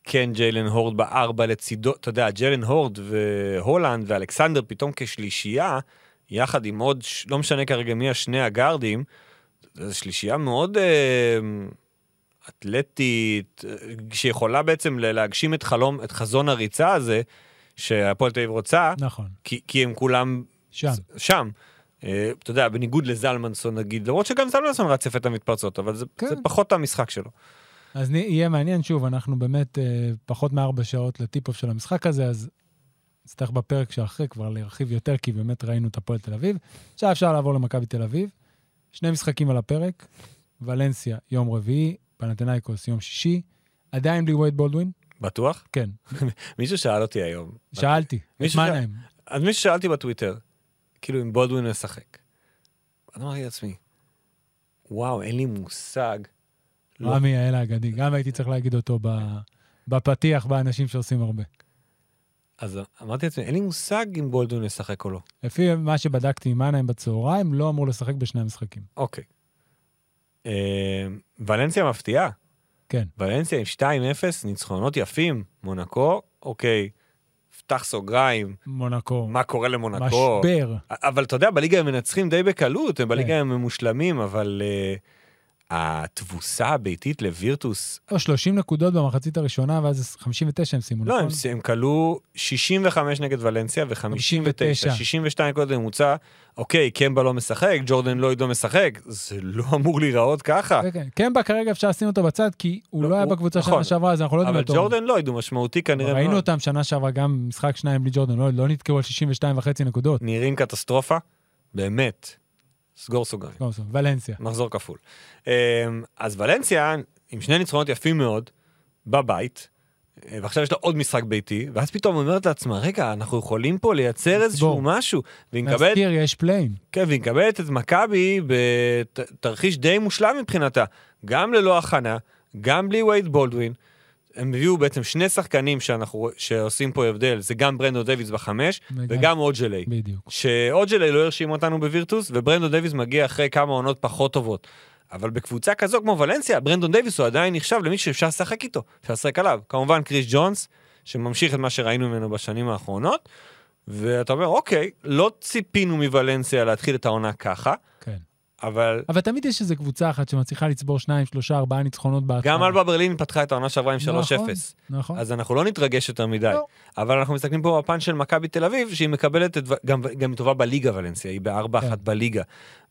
כן ג'יילן הורד בארבע לצידו, אתה יודע, ג'יילן הורד והולנד ואלכסנדר פתאום כשלישייה, יחד עם עוד, לא משנה כרגע מי השני הגארדים, זו שלישייה מאוד אה, אתלטית, אה, שיכולה בעצם להגשים את חלום, את חזון הריצה הזה, שהפועל תל אביב רוצה, נכון, כי, כי הם כולם שם. שם. אה, אתה יודע, בניגוד לזלמנסון נגיד, למרות שגם זלמנסון רץ יפה את המתפרצות, אבל זה, כן. זה פחות המשחק שלו. אז יהיה מעניין, שוב, אנחנו באמת אה, פחות מארבע שעות ל tip-off של המשחק הזה, אז נצטרך בפרק שאחרי כבר להרחיב יותר, כי באמת ראינו את הפועל תל אביב. עכשיו אפשר לעבור למכבי תל אביב. שני משחקים על הפרק, ולנסיה יום רביעי, פנתנאיקוס יום שישי, עדיין בלי וייד בולדווין? בטוח? כן. (laughs) מישהו שאל אותי היום. שאלתי, את להם? אז מישהו שאלתי בטוויטר, כאילו אם בולדווין משחק. אז אמרתי לעצמי, וואו, אין לי מושג. לא- רמי האל האגדי, גם הייתי צריך להגיד אותו ב- בפתיח באנשים שעושים הרבה. אז אמרתי לעצמי, אין לי מושג אם בולדווין ישחק או לא. לפי מה שבדקתי עם מנהיים בצהריים, לא אמור לשחק בשני המשחקים. אוקיי. אה, ולנסיה מפתיעה. כן. ולנסיה עם 2-0, ניצחונות יפים, מונקו, אוקיי, פתח סוגריים, מונקו, מה קורה למונקו. משבר. אבל אתה יודע, בליגה הם מנצחים די בקלות, הם בליגה כן. הם מושלמים, אבל uh, התבוסה הביתית לווירטוס, לא, 30 נקודות במחצית הראשונה, ואז 59 הם סיימו, לא, נכון? הם, הם כלו 65 נגד ולנסיה ו-59, 59. 62 נקודות ממוצע. אוקיי, קמבה לא משחק, ג'ורדן לויד לא משחק, זה לא אמור להיראות ככה. כן, כן. קמבה כרגע אפשר לשים אותו בצד, כי הוא לא, לא היה בקבוצה נכון. שנה שעברה, אז אנחנו לא יודעים אבל אותו. ג'ורדן לויד הוא משמעותי כנראה ראינו מאוד. אותם שנה שעברה גם משחק שניים בלי ג'ורדן, לא, לא נתקעו על 62 וחצי נקודות. נראים קטסטרופה, באמת. סגור סוגריים. לא, בסדר, ולנסיה. מחזור כפול. אמ, אז ולנסיה, עם שני ניצחונות יפים מאוד, בבית, אה, ועכשיו יש לה עוד משחק ביתי, ואז פתאום אומרת לעצמה, רגע, אנחנו יכולים פה לייצר איזשהו. משהו, והיא מקבלת, להזכיר, יש play-in. כן, והיא מקבלת את מכבי בתרחיש די מושלם מבחינתה, גם ללא הכנה, גם בלי וייד בולדווין. הם הביאו בעצם שני שחקנים שאנחנו, שעושים פה הבדל, זה גם ברנדון דייוויס בחמש, וגם אוג'לי. בדיוק. שאוג'לי לא הרשים אותנו בווירטוס, וברנדון דייוויס מגיע אחרי כמה עונות פחות טובות. אבל בקבוצה כזו כמו ולנסיה, ברנדון דייוויס הוא עדיין נחשב למי שאפשר לשחק איתו, אפשר לשחק עליו. כמובן קריס ג'ונס, שממשיך את מה שראינו ממנו בשנים האחרונות, ואתה אומר, אוקיי, לא ציפינו מוולנסיה להתחיל את העונה ככה. אבל אבל תמיד יש איזו קבוצה אחת שמצליחה לצבור שניים, שלושה, ארבעה ניצחונות בהתחלה. גם אלבה ברלין פתחה את העונה שעברה עם 3-0. נכון, נכון. אז אנחנו לא נתרגש יותר מדי. לא. אבל אנחנו מסתכלים פה בפן של מכבי תל אביב, שהיא מקבלת את... גם, גם היא טובה בליגה ולנסיה, היא בארבע כן. אחת בליגה.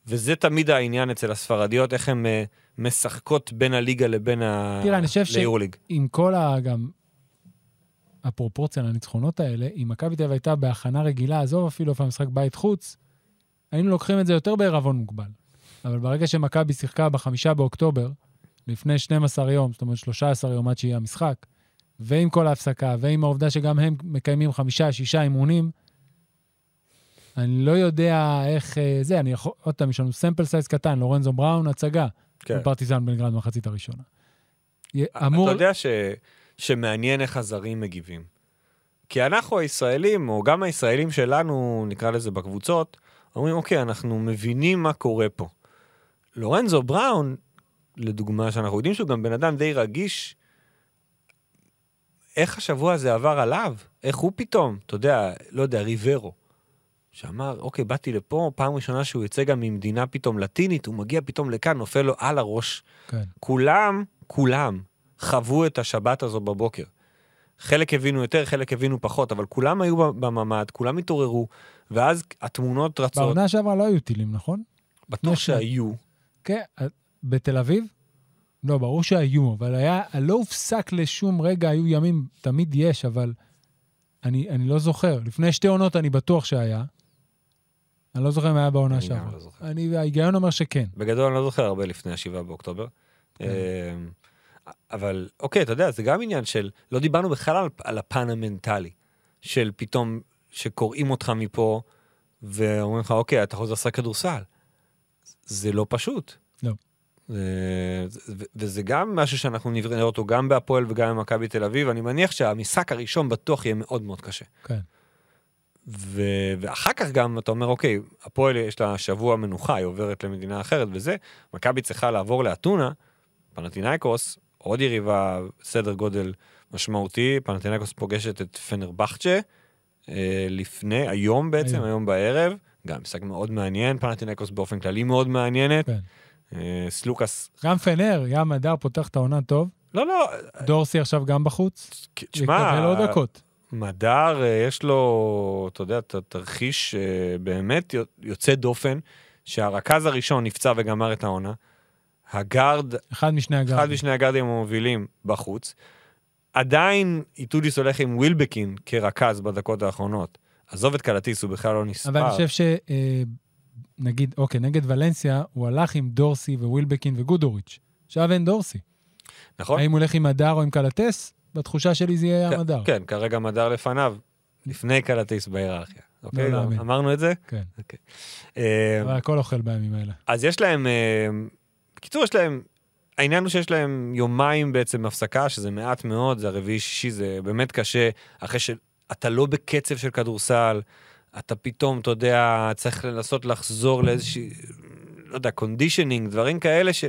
וזה תמיד העניין אצל הספרדיות, איך הן אה, משחקות בין הליגה לבין ה... תראה, אני חושב ש- ליורוליג. עם כל ה... גם... הפרופורציה לניצחונות האלה, אם מכבי תל אביב הייתה בהכנה רגילה, עזוב אפילו איפה המשחק בית חוץ, היינו לוקחים את זה יותר בעירבון מוגבל. אבל ברגע שמכבי שיחקה בחמישה באוקטובר, לפני 12 יום, זאת אומרת 13 יום עד שיהיה המשחק, ועם כל ההפסקה, ועם העובדה שגם הם מקיימים חמישה, שישה אימונים, אני לא יודע איך אה, זה, אני יכול, עוד פעם, יש לנו sample size קטן, לורנזו בראון, הצגה, כן. פרטיזן בלגרד במחצית הראשונה. אמור... אתה יודע ש... שמעניין איך הזרים מגיבים. כי אנחנו הישראלים, או גם הישראלים שלנו, נקרא לזה בקבוצות, אומרים, אוקיי, אנחנו מבינים מה קורה פה. לורנזו בראון, לדוגמה, שאנחנו יודעים שהוא גם בן אדם די רגיש, איך השבוע הזה עבר עליו? איך הוא פתאום, אתה יודע, לא יודע, ריברו, שאמר, אוקיי, באתי לפה, פעם ראשונה שהוא יוצא גם ממדינה פתאום לטינית, הוא מגיע פתאום לכאן, נופל לו על הראש. כן. כולם, כולם, חוו את השבת הזו בבוקר. חלק הבינו יותר, חלק הבינו פחות, אבל כולם היו בממ"ד, כולם התעוררו, ואז התמונות רצות. בעונה שעברה לא היו טילים, נכון? בטוח. שהיו. כן, אה, בתל אביב? לא, ברור שהיו, אבל היה, לא הופסק לשום רגע, היו ימים, תמיד יש, אבל אני, אני לא זוכר. לפני שתי עונות אני בטוח שהיה. אני לא זוכר אם היה בעונה אני גם שעברה. לא זוכר. אני, ההיגיון אומר שכן. בגדול אני לא זוכר הרבה לפני השבעה באוקטובר. כן. אמ, אבל אוקיי, אתה יודע, זה גם עניין של, לא דיברנו בכלל על, על הפן המנטלי, של פתאום, שקוראים אותך מפה, ואומרים לך, אוקיי, אתה חוזר לשחק כדורסל. זה לא פשוט. לא. וזה גם משהו שאנחנו נראה אותו גם בהפועל וגם במכבי תל אביב. אני מניח שהמשחק הראשון בטוח יהיה מאוד מאוד קשה. כן. ו- ואחר כך גם אתה אומר, אוקיי, הפועל יש לה שבוע מנוחה, היא עוברת למדינה אחרת וזה, מכבי צריכה לעבור לאתונה, פנטינאיקוס, עוד יריבה, סדר גודל משמעותי, פנתנקוס פוגשת את פנרבכצ'ה אה, לפני, היום בעצם, היום. היום בערב, גם משחק מאוד מעניין, פנתנקוס באופן כללי מאוד מעניינת. כן. אה, סלוקס, גם פנר, ים הדר פותח את העונה טוב. לא, לא, דורסי עכשיו גם בחוץ. תשמע, יקבל עוד דקות. מדר, אה, יש לו, אתה יודע, תרחיש אה, באמת יוצא דופן, שהרכז הראשון נפצע וגמר את העונה, הגארד, אחד משני הגארדים. אחד משני הגארדים המובילים בחוץ, עדיין איטודיס הולך עם ווילבקין כרכז בדקות האחרונות. עזוב את קלטיס, הוא בכלל לא נספר. אבל אני חושב ש... אה, נגיד, אוקיי, נגד ולנסיה, הוא הלך עם דורסי ווילבקין וגודוריץ'. עכשיו אין דורסי. נכון? האם הוא הולך עם מדר או עם קלטס? בתחושה שלי זה יהיה מדר. כן, כרגע מדר לפניו, לפני קלטיס בהיררכיה. אוקיי? להאמין. אמרנו את זה? כן. אוקיי. אה, אבל הכל אוכל בימים האלה. אז יש להם, אה, בקיצור, יש להם, העניין הוא שיש להם יומיים בעצם הפסקה, שזה מעט מאוד, זה הרביעי-שישי, זה באמת קשה, אחרי שאתה לא בקצב של כדורסל, אתה פתאום, אתה יודע, צריך לנסות לחזור לאיזושהי, לא יודע, conditioning, דברים כאלה ש,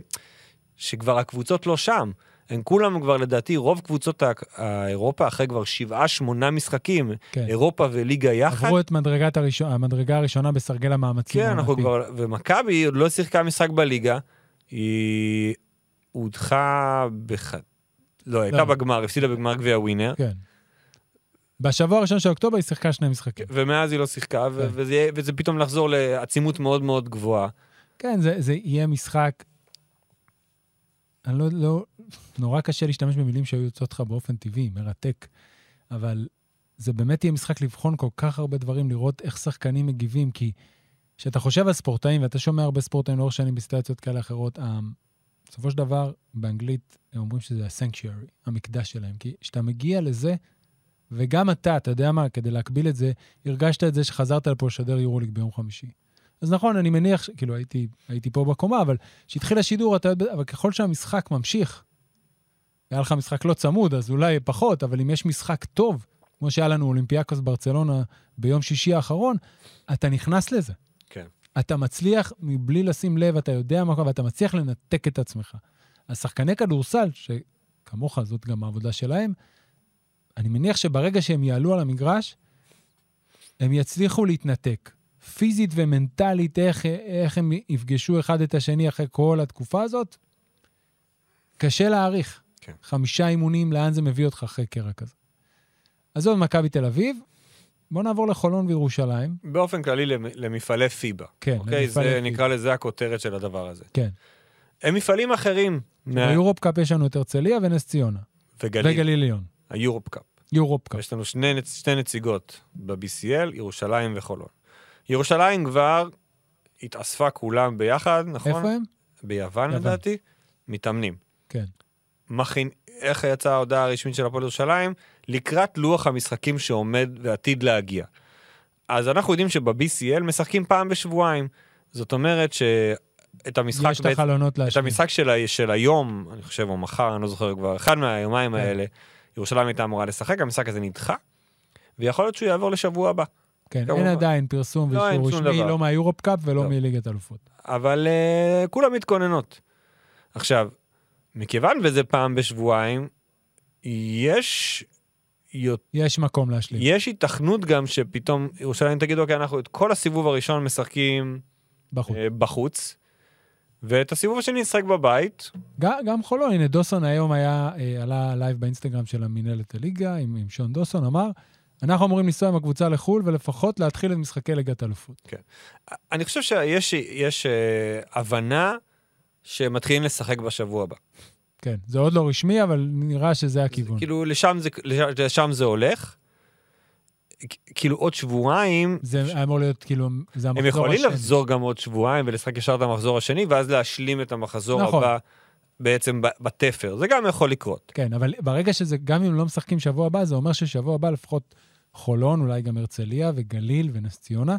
שכבר הקבוצות לא שם. הם כולם כבר, לדעתי, רוב קבוצות האירופה, אחרי כבר שבעה, שמונה משחקים, כן. אירופה וליגה יחד, עברו את מדרגת הראשון, המדרגה הראשונה בסרגל המאמצים. כן, אנחנו. כבר... ומכבי עוד לא שיחקה משחק בליגה, היא הודחה בח... לא, הייתה לא. בגמר, הפסידה בגמר גביע ווינר, כן. בשבוע הראשון של אוקטובר היא שיחקה שני משחקים. ומאז היא לא שיחקה, ו- כן. וזה, וזה פתאום לחזור לעצימות מאוד מאוד גבוהה. כן, זה, זה יהיה משחק... אני לא, לא... נורא קשה להשתמש במילים שהיו יוצאות לך באופן טבעי, מרתק, אבל זה באמת יהיה משחק לבחון כל כך הרבה דברים, לראות איך שחקנים מגיבים, כי כשאתה חושב על ספורטאים, ואתה שומע הרבה ספורטאים לאורך שנים בסיטואציות כאלה אחרות, ה- בסופו של דבר, באנגלית הם אומרים שזה ה-sanctuary, המקדש שלהם. כי כשאתה מגיע לזה, וגם אתה, אתה יודע מה, כדי להקביל את זה, הרגשת את זה שחזרת לפה לשדר יורוליג ביום חמישי. אז נכון, אני מניח, כאילו הייתי, הייתי פה בקומה, אבל כשהתחיל השידור, אתה אבל ככל שהמשחק ממשיך, היה לך משחק לא צמוד, אז אולי פחות, אבל אם יש משחק טוב, כמו שהיה לנו אולימפיאקוס ברצלונה ביום שישי האחרון, אתה נכנס לזה. כן. אתה מצליח, מבלי לשים לב, אתה יודע מה קורה, ואתה מצליח לנתק את עצמך. אז שחקני כדורסל, שכמוך, זאת גם העבודה שלהם, אני מניח שברגע שהם יעלו על המגרש, הם יצליחו להתנתק. פיזית ומנטלית, איך, איך הם יפגשו אחד את השני אחרי כל התקופה הזאת, קשה להעריך. כן. חמישה אימונים, לאן זה מביא אותך אחרי קרע כזה. עזוב, מכבי תל אביב, בוא נעבור לחולון וירושלים. באופן כללי למ- למפעלי פיבה. כן, אוקיי? למפעלי זה פיבה. נקרא לזה הכותרת של הדבר הזה. כן. הם מפעלים אחרים. מה- ביורופ קאפ יש לנו את הרצליה ונס ציונה. וגליל. וגליל עליון. היורופ קאפ. יורופ קאפ. יש לנו שני, שתי נציגות ב-BCL, ירושלים וחולון. ירושלים כבר התאספה כולם ביחד, נכון? איפה הם? ביוון יוון. לדעתי, מתאמנים. כן. מכין, איך יצאה ההודעה הרשמית של הפועל ירושלים? לקראת לוח המשחקים שעומד ועתיד להגיע. אז אנחנו יודעים שב-BCL משחקים פעם בשבועיים. זאת אומרת שאת המשחק, יש את החלונות את להשלים. המשחק של, ה- של היום, אני חושב, או מחר, אני לא זוכר כבר, אחד מהיומיים כן. האלה, ירושלים הייתה אמורה לשחק, המשחק הזה נדחה, ויכול להיות שהוא יעבור לשבוע הבא. כן, כמובן. אין עדיין פרסום לא, ואישור רשמי. לא מהיורופ קאפ ולא לא. מליגת אלופות. אבל uh, כולם מתכוננות. עכשיו, מכיוון וזה פעם בשבועיים, יש, יש מקום להשלים. יש היתכנות גם שפתאום ירושלים תגיד, אוקיי, אנחנו את כל הסיבוב הראשון משחקים בחוץ. uh, בחוץ, ואת הסיבוב השני נשחק בבית, גם- גם חולון, הנה דוסון היום היה, אה, עלה live באינסטגרם של המינהלת הליגה עם עם שון דוסון, אמר, אנחנו אמורים לנסוע עם הקבוצה לחו"ל ולפחות להתחיל את משחקי ליגת אלופות. אני חושב שיש יש, uh, הבנה שמתחילים לשחק בשבוע הבא. כן, זה עוד לא רשמי, אבל נראה שזה הכיוון. כאילו, לשם זה, לשם זה הולך. כאילו, עוד שבועיים, זה אמור להיות כאילו, זה הם המחזור יכולים השני. לחזור גם עוד שבועיים ולשחק ישר את המחזור השני, ואז להשלים את המחזור נכון. הבא בעצם בתפר. זה גם יכול לקרות. כן, אבל ברגע שזה, גם אם לא משחקים שבוע הבא, זה אומר ששבוע הבא לפחות חולון, אולי גם הרצליה וגליל ונס ציונה,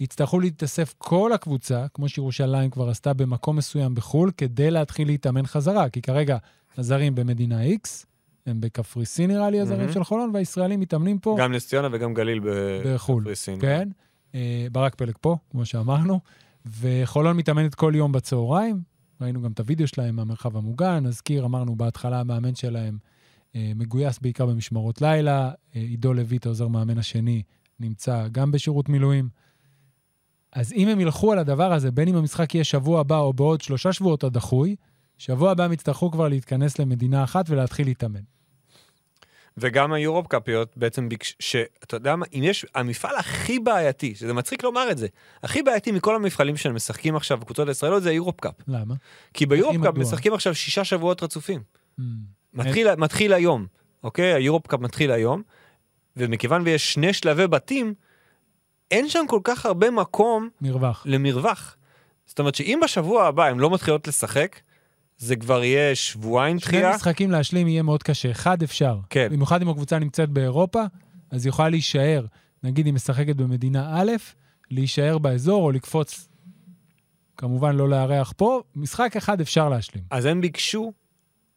יצטרכו להתאסף כל הקבוצה, כמו שירושלים כבר עשתה במקום מסוים בחו"ל, כדי להתחיל להתאמן חזרה. כי כרגע הזרים במדינה X, הם בקפריסין נראה לי הזרים. של חולון, והישראלים מתאמנים פה גם נס ציונה וגם גליל בחו"ל. בקפריסין. כן. אה, ברק פלג פה, כמו שאמרנו, וחולון מתאמנת כל יום בצהריים, ראינו גם את הוידאו שלהם מהמרחב המוגן, נזכיר, אמרנו בהתחלה, המאמן שלהם אה, מגויס בעיקר במשמרות לילה, אה, עידו לויט, העוזר מאמן השני, נמצא גם בשירות מילואים. אז אם הם ילכו על הדבר הזה, בין אם המשחק יהיה שבוע הבא או בעוד שלושה שבועות הדחוי, שבוע הבא הם יצטרכו כבר להתכנס למדינה אחת ולהתחיל להתאמן. וגם היורופ קאפיות בעצם ביקש... שאתה יודע מה, אם יש... המפעל הכי בעייתי, שזה מצחיק לומר את זה, הכי בעייתי מכל המפעלים שהם משחקים עכשיו בקבוצות הישראליות זה היורופ קאפ. למה? כי ביורופ קאפ? משחקים עכשיו שישה שבועות רצופים. Mm, מתחיל, מתחיל היום, אוקיי? היורופ קאפ מתחיל היום, ומכיוון ויש שני שלבי בתים, אין שם כל כך הרבה מקום מרווח. למרווח. זאת אומרת שאם בשבוע הבא הן לא מתחילות לשחק, זה כבר יהיה שבועיים שני דחייה. משחקים להשלים יהיה מאוד קשה. אחד אפשר. כן. במיוחד אם הקבוצה נמצאת באירופה, אז היא יכולה להישאר, נגיד היא משחקת במדינה א', להישאר באזור או לקפוץ, כמובן לא לארח פה, משחק אחד אפשר להשלים. אז הם ביקשו,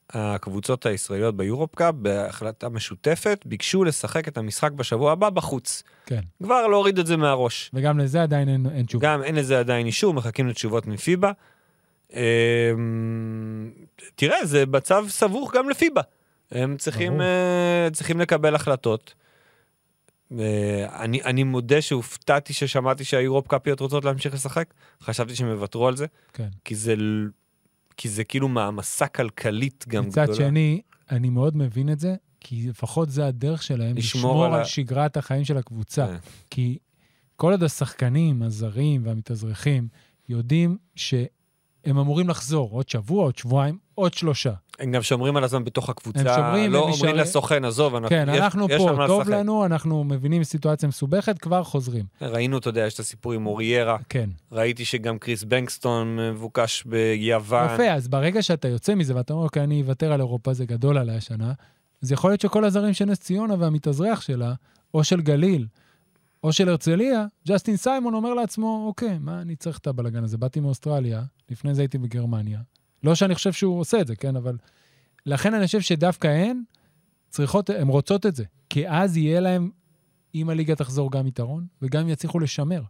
הקבוצות הישראליות ביורופ קאפ, בהחלטה משותפת, ביקשו לשחק את המשחק בשבוע הבא בחוץ. כן. כבר להוריד את זה מהראש. וגם לזה עדיין אין, אין תשובה. גם אין לזה עדיין אישור, מחכים לתשובות מפיבה. אמ, תראה, זה מצב סבוך גם לפיבה. הם צריכים. אה, צריכים לקבל החלטות. אה, אני, אני מודה שהופתעתי ששמעתי שהיורופ קאפיות רוצות להמשיך לשחק. חשבתי שהם יוותרו על זה, כן. כי זה, כי זה כאילו מעמסה כלכלית גם מצד גדולה. שני, אני מאוד מבין את זה, כי לפחות זה הדרך שלהם לשמור לשמור על על שגרת החיים של הקבוצה. כן. כי כל עוד השחקנים, הזרים והמתאזרחים, יודעים שהם אמורים לחזור עוד שבוע, עוד שבועיים, עוד שלושה. הם גם שומרים על עצמם בתוך הקבוצה, הם שומרים, לא הם אומרים נשארים- לסוכן, עזוב, אנחנו, כן, יש, אנחנו יש פה, טוב לשחק." לנו, אנחנו מבינים סיטואציה מסובכת, כבר חוזרים. ראינו, אתה יודע, יש את הסיפור עם אוריירה, כן. ראיתי שגם קריס בנקסטון מבוקש ביוון. יפה, אז ברגע שאתה יוצא מזה ואתה אומר, אוקיי, אני אוותר על אירופה, זה גדול עליי השנה, אז יכול להיות שכל הזרים של נס ציונה והמתאזרח שלה, או של גליל, או של הרצליה, ג'סטין סיימון אומר לעצמו, אוקיי, מה אני צריך את הבלאגן הזה? באתי מאוסטרליה, לפני זה הייתי בגרמניה. לא שאני חושב שהוא עושה את זה, כן, אבל... לכן אני חושב שדווקא הן צריכות, הן רוצות את זה. כי אז יהיה להם, אם הליגה תחזור, גם יתרון, וגם יצליחו לשמר.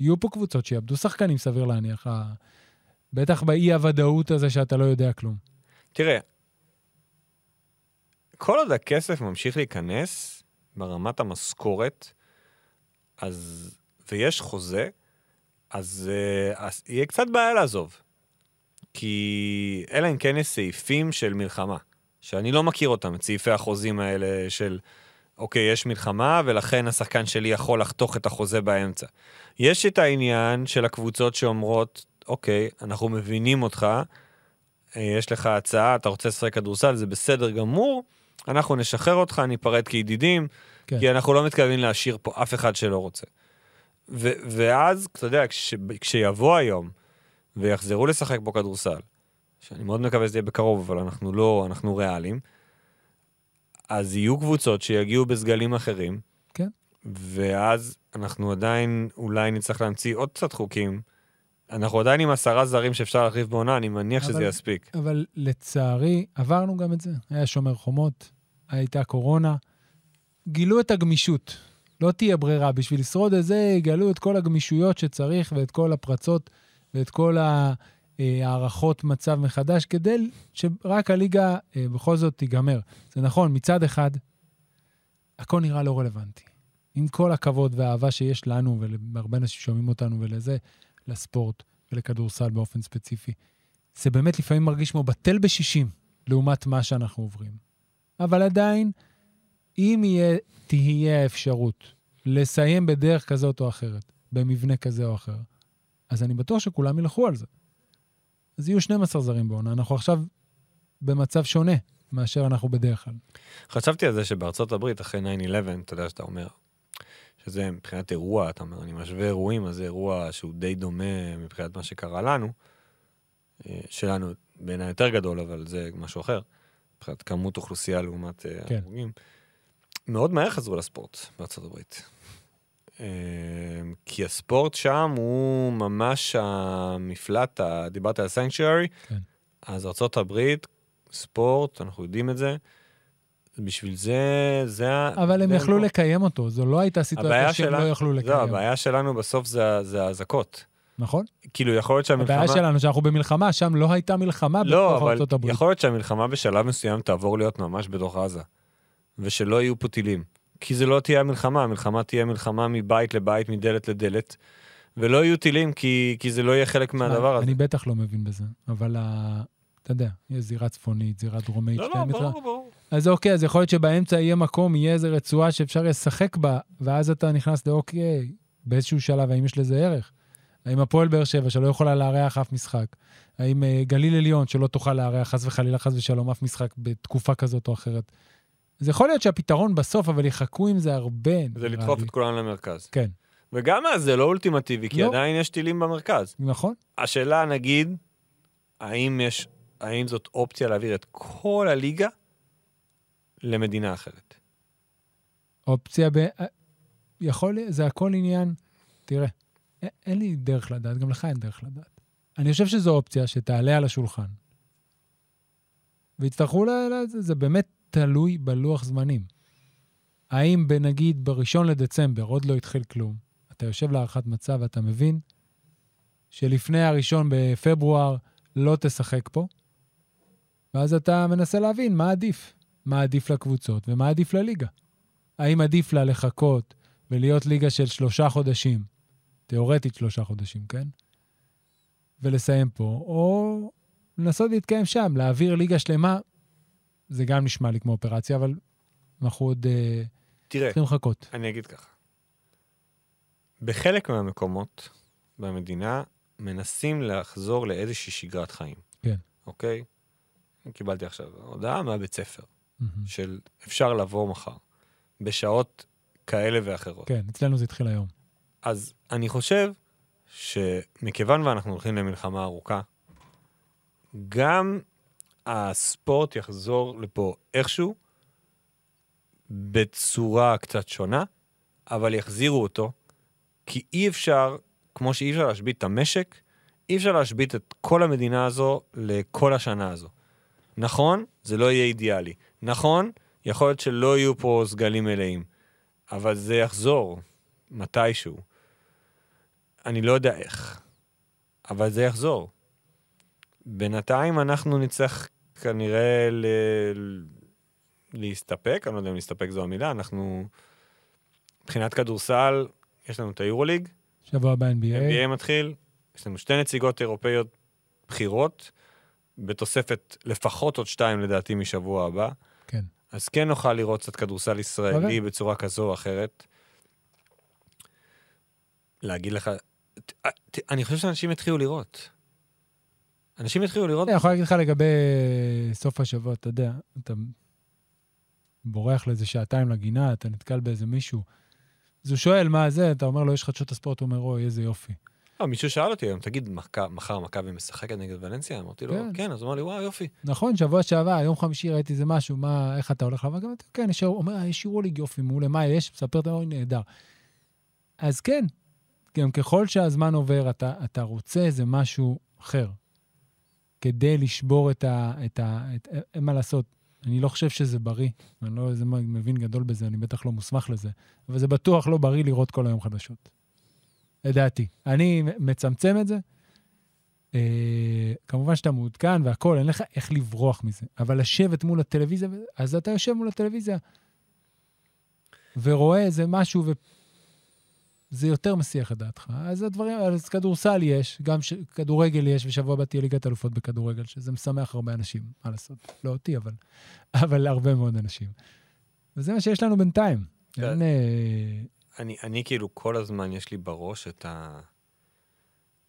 יהיו פה קבוצות שיאבדו שחקנים, סביר להניח. ה- בטח באי-הוודאות הזה שאתה לא יודע כלום. תראה, כל עוד הכסף ממשיך להיכנס ברמת המשכורת, אז, ויש חוזה, אז, אה, אז יהיה קצת בעיה לעזוב. כי אלא אם כן יש סעיפים של מלחמה, שאני לא מכיר אותם, את סעיפי החוזים האלה של, אוקיי, יש מלחמה, ולכן השחקן שלי יכול לחתוך את החוזה באמצע. יש את העניין של הקבוצות שאומרות, אוקיי, אנחנו מבינים אותך, אה, יש לך הצעה, אתה רוצה לשחק כדורסל, זה בסדר גמור, אנחנו נשחרר אותך, ניפרד כידידים, כן. כי אנחנו לא מתכוונים להשאיר פה אף אחד שלא רוצה. ו- ואז, אתה יודע, כש- כשיבוא היום ויחזרו לשחק פה כדורסל, שאני מאוד מקווה שזה יהיה בקרוב, אבל אנחנו לא, אנחנו ריאליים, אז יהיו קבוצות שיגיעו בסגלים אחרים, כן. ואז אנחנו עדיין אולי נצטרך להמציא עוד קצת חוקים. אנחנו עדיין עם עשרה זרים שאפשר להחליף בעונה, אני מניח שזה אבל- יספיק. אבל לצערי, עברנו גם את זה. היה שומר חומות, הייתה קורונה. גילו את הגמישות. לא תהיה ברירה. בשביל לשרוד את זה, יגלו את כל הגמישויות שצריך ואת כל הפרצות ואת כל הערכות מצב מחדש, כדי שרק הליגה אה, בכל זאת תיגמר. זה נכון, מצד אחד, הכל נראה לא רלוונטי. עם כל הכבוד והאהבה שיש לנו ולהרבה אנשים שומעים אותנו ולזה, לספורט ולכדורסל באופן ספציפי. זה באמת לפעמים מרגיש כמו בטל בשישים לעומת מה שאנחנו עוברים. אבל עדיין, אם יהיה, תהיה האפשרות לסיים בדרך כזאת או אחרת, במבנה כזה או אחר, אז אני בטוח שכולם ילכו על זה. אז יהיו 12 זרים בעונה. אנחנו עכשיו במצב שונה מאשר אנחנו בדרך כלל. חשבתי על זה שבארצות הברית, אחרי 9-11, אתה יודע שאתה אומר, שזה מבחינת אירוע, אתה אומר, אני משווה אירועים, אז זה אירוע שהוא די דומה מבחינת מה שקרה לנו, אה, שלנו בעיניי יותר גדול, אבל זה משהו אחר, מבחינת כמות אוכלוסייה לעומת אה, כן. הרוגים. מאוד מהר חזרו לספורט בארצות הברית. אה, כי הספורט שם הוא ממש המפלט, דיברת על סנקצ'רי, כן. אז ארצות הברית, ספורט, אנחנו יודעים את זה, בשביל זה, זה ה... אבל הם יכלו המקום. לקיים אותו, זו לא הייתה סיטואציה שהם לא יכלו לא, לקיים. הבעיה שלנו בסוף זה, האזעקות. נכון? כאילו, יכול להיות שהמלחמה... הבעיה שלנו שאנחנו במלחמה, שם לא הייתה מלחמה לא, בתוך אבל ארצות הברית. יכול להיות שהמלחמה בשלב מסוים תעבור להיות ממש בתוך עזה, ושלא יהיו פה טילים. כי זה לא תהיה המלחמה, המלחמה תהיה מלחמה מבית לבית, מדלת לדלת, ולא יהיו טילים כי, כי זה לא יהיה חלק מהדבר הזה. אני בטח לא מבין בזה, אבל ה... אתה יודע, יש זירה צפונית, זירה דרומית, לא, לא, ברור, ברור. אז אוקיי, אז יכול להיות שבאמצע יהיה מקום, יהיה איזה רצועה שאפשר לשחק בה, ואז אתה נכנס לאוקיי, באיזשהו שלב, האם יש לזה ערך? האם הפועל באר שבע, שלא יכולה לארח אף משחק? האם אה, גליל עליון, שלא תוכל לארח חס וחלילה, חס ושלום, אף משחק בתקופה כזאת או אחרת? אז יכול להיות שהפתרון בסוף, אבל יחכו עם זה הרבה, זה לדחוף. את כולם למרכז. כן, וגם אז זה לא אולטימטיבי, כי לא. עדיין יש טילים במרכז. נכון? השאלה, נגיד, האם יש, האם זאת אופציה להעביר את כל הליגה למדינה אחרת? אופציה ב... אה, יכול זה הכל עניין, תראה, א- אין לי דרך לדעת, גם לך אין דרך לדעת. אני חושב שזו אופציה שתעלה על השולחן. ויצטרכו ל... ל- זה- זה באמת תלוי בלוח זמנים. האם נגיד בראשון לדצמבר עוד לא התחיל כלום, אתה יושב להערכת מצב ואתה מבין שלפני הראשון בפברואר לא תשחק פה, ואז אתה מנסה להבין מה עדיף. מה עדיף לקבוצות ומה עדיף לליגה. האם עדיף לה לחכות ולהיות ליגה של שלושה חודשים, תיאורטית שלושה חודשים, כן? ולסיים פה, או לנסות להתקיים שם, להעביר ליגה שלמה, זה גם נשמע לי כמו אופרציה, אבל אנחנו עוד אה, תראה, צריכים לחכות. אני אגיד ככה. בחלק מהמקומות במדינה מנסים לחזור לאיזושהי שגרת חיים. כן. אוקיי? קיבלתי עכשיו הודעה מהבית ספר, מהמם. של אפשר לבוא מחר, בשעות כאלה ואחרות. כן, אצלנו זה התחיל היום. אז אני חושב שמכיוון ואנחנו הולכים למלחמה ארוכה, גם הספורט יחזור לפה איכשהו, בצורה קצת שונה, אבל יחזירו אותו, כי אי אפשר, כמו שאי אפשר להשבית את המשק, אי אפשר להשבית את כל המדינה הזו לכל השנה הזו. נכון, זה לא יהיה אידיאלי. נכון, יכול להיות שלא יהיו פה סגלים מלאים, אבל זה יחזור מתישהו. אני לא יודע איך, אבל זה יחזור. בינתיים אנחנו נצטרך כנראה ל... להסתפק, אני לא יודע אם להסתפק זו המילה, אנחנו... מבחינת כדורסל, יש לנו את היורוליג, שבוע הבא NBA, NBA מתחיל, יש לנו שתי נציגות אירופאיות בכירות, בתוספת לפחות עוד שתיים לדעתי משבוע הבא. כן. אז כן נוכל לראות קצת כדורסל ישראלי אוקיי. בצורה כזו או אחרת. להגיד לך, ת- אני חושב שאנשים יתחילו לראות. אנשים יתחילו לראות, אני יכול להגיד לך לגבי סוף השבוע, אתה יודע, אתה בורח לאיזה שעתיים לגינה, אתה נתקל באיזה מישהו, אז הוא שואל מה זה, אתה אומר לו, יש חדשות הספורט, הוא אומר, אוי, איזה יופי. אה, מישהו שאל אותי היום, תגיד, מחר מכבי משחקת נגד ולנסיה? אמרתי לו, כן. כן, אז הוא אמר לי, וואו, יופי. נכון, שבוע שעבר, יום חמישי ראיתי איזה משהו, מה, איך אתה הולך לעבוד? גם אתה, כן, יש, הוא אומר, "אה, יש יורוליג יופי, מעולה, מה יש? מספר את האוי, נהדר. אז כן, גם ככל שהזמן עובר, אתה, אתה רוצה איזה משהו אחר, כדי לשבור את ה... את ה את, אין מה לעשות, אני לא חושב שזה בריא, אני לא איזה מבין גדול בזה, אני בטח לא מוסמך לזה, אבל זה בטוח לא בריא לראות כל היום חדשות. לדעתי. אני מצמצם את זה. אה, כמובן שאתה מעודכן והכול, אין לך איך לברוח מזה. אבל לשבת מול הטלוויזיה, אז אתה יושב מול הטלוויזיה ורואה איזה משהו, וזה יותר מסיח את דעתך. אז הדברים, אז כדורסל יש, גם ש... כדורגל יש, ושבוע הבא תהיה ליגת אלופות בכדורגל, שזה משמח הרבה אנשים, מה לעשות? לא אותי, אבל, (laughs) אבל הרבה מאוד אנשים. וזה מה שיש לנו בינתיים. כן. אין, אה, אני, אני כאילו כל הזמן יש לי בראש את, ה...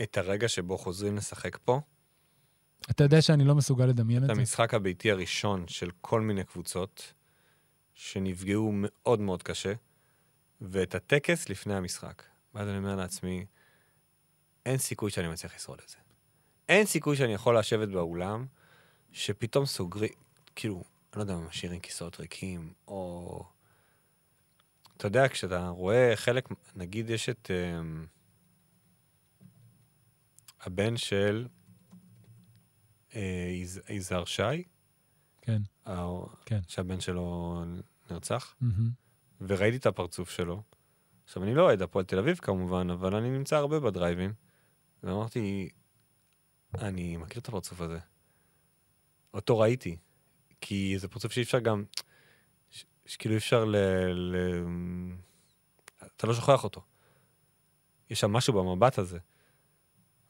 את הרגע שבו חוזרים לשחק פה, אתה יודע שאני לא מסוגל לדמיין את את זה? המשחק הביתי הראשון של כל מיני קבוצות שנפגעו מאוד מאוד קשה, ואת הטקס לפני המשחק. ואז אני אומר לעצמי, אין סיכוי שאני מצליח לשרוד את זה. אין סיכוי שאני יכול לשבת באולם, שפתאום סוגרים, כאילו, אני לא יודע, משאירים כיסאות ריקים, או... אתה יודע, כשאתה רואה חלק, נגיד יש את um, הבן של אה, יז- יזהר שי, כן, ה- כן. שהבן שלו נרצח, מהמם. וראיתי את הפרצוף שלו. עכשיו, אני לא אוהד הפועל תל אביב כמובן, אבל אני נמצא הרבה בדרייבים, ואמרתי, אני מכיר את הפרצוף הזה. אותו ראיתי. כי זה פרצוף שאי אפשר גם... שכאילו אי אפשר ל... ל... אתה לא שוכח אותו. יש שם משהו במבט הזה.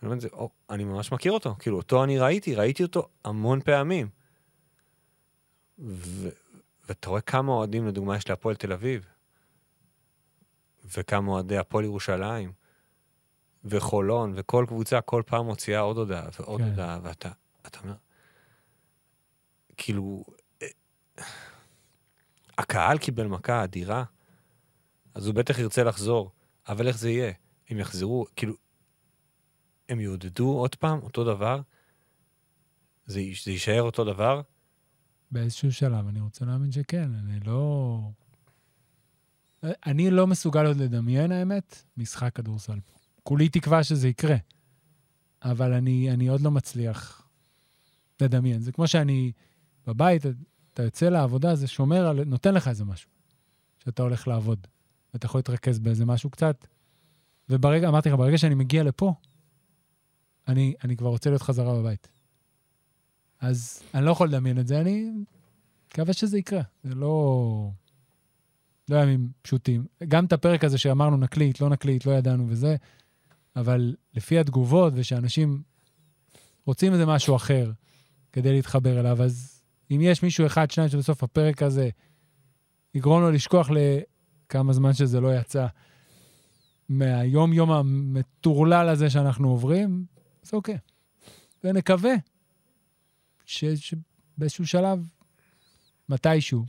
אני אומר, זה, או, אני ממש מכיר אותו, כאילו, אותו אני ראיתי, ראיתי אותו המון פעמים. ו... ואתה רואה כמה אוהדים, לדוגמה, יש להפועל תל אביב, וכמה אוהדי הפועל ירושלים, וחולון, וכל קבוצה כל פעם מוציאה עוד הודעה ועוד כן. הודעה, ואתה אתה אומר, כאילו, אה, הקהל קיבל מכה אדירה, אז הוא בטח ירצה לחזור, אבל איך זה יהיה? הם יחזרו, כאילו, הם יעודדו עוד פעם אותו דבר? זה, זה יישאר אותו דבר? באיזשהו שלב, אני רוצה להאמין שכן, אני לא... אני לא מסוגל עוד לדמיין, האמת, משחק כדורסל. כולי תקווה שזה יקרה, אבל אני, אני עוד לא מצליח לדמיין. זה כמו שאני בבית, אתה יוצא לעבודה, זה שומר על... נותן לך איזה משהו, שאתה הולך לעבוד, ואתה יכול להתרכז באיזה משהו קצת. וברגע, אמרתי לך, ברגע שאני מגיע לפה, אני, אני כבר רוצה להיות חזרה בבית. אז אני לא יכול לדמיין את זה, אני מקווה שזה יקרה. זה לא... לא ימים פשוטים. גם את הפרק הזה שאמרנו נקליט, לא נקליט, לא ידענו וזה, אבל לפי התגובות ושאנשים רוצים איזה משהו אחר כדי להתחבר אליו, אז אם יש מישהו אחד, שניים שבסוף הפרק הזה יגרום לו לשכוח לכמה זמן שזה לא יצא מהיום-יום המטורלל הזה שאנחנו עוברים, אז אוקיי. ונקווה ש- שבאיזשהו שלב, מתישהו,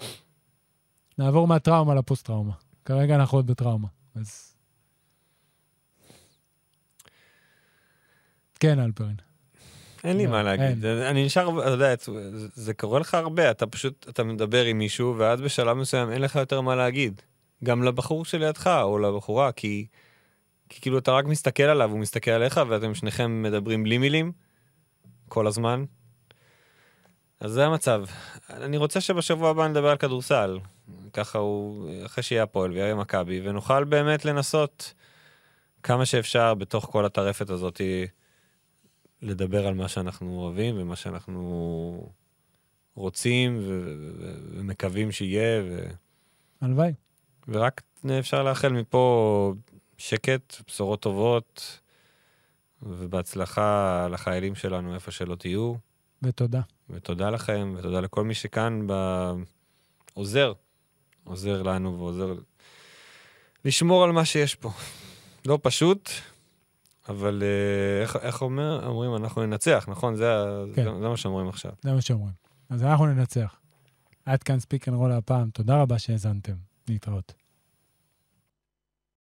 נעבור מהטראומה לפוסט-טראומה. כרגע אנחנו עוד בטראומה, אז... כן, אלפרין. אין לי לא, מה להגיד. אני נשאר, אתה יודע, זה קורה לך הרבה, אתה פשוט, אתה מדבר עם מישהו, ואז בשלב מסוים אין לך יותר מה להגיד. גם לבחור שלידך, או לבחורה, כי, כי כאילו אתה רק מסתכל עליו, הוא מסתכל עליך, ואתם שניכם מדברים בלי מילים, כל הזמן. אז זה המצב. אני רוצה שבשבוע הבא נדבר על כדורסל. ככה הוא, אחרי שיהיה הפועל ויהיה מכבי, ונוכל באמת לנסות כמה שאפשר בתוך כל הטרפת הזאתי. לדבר על מה שאנחנו אוהבים ומה שאנחנו רוצים ומקווים שיהיה, ו- הלוואי. ורק אפשר לאחל מפה שקט, בשורות טובות, ובהצלחה לחיילים שלנו איפה שלא תהיו, ותודה. ותודה לכם, ותודה לכל מי שכאן ב... עוזר, עוזר לנו ועוזר לשמור על מה שיש פה. לא פשוט, אבל אה, איך, איך אומר, אומרים, אנחנו ננצח, נכון? זה, כן. זה, זה מה שאומרים עכשיו. זה מה שאומרים. אז אנחנו ננצח. עד כאן Speak and Roll הפעם. תודה רבה שהאזנתם. להתראות.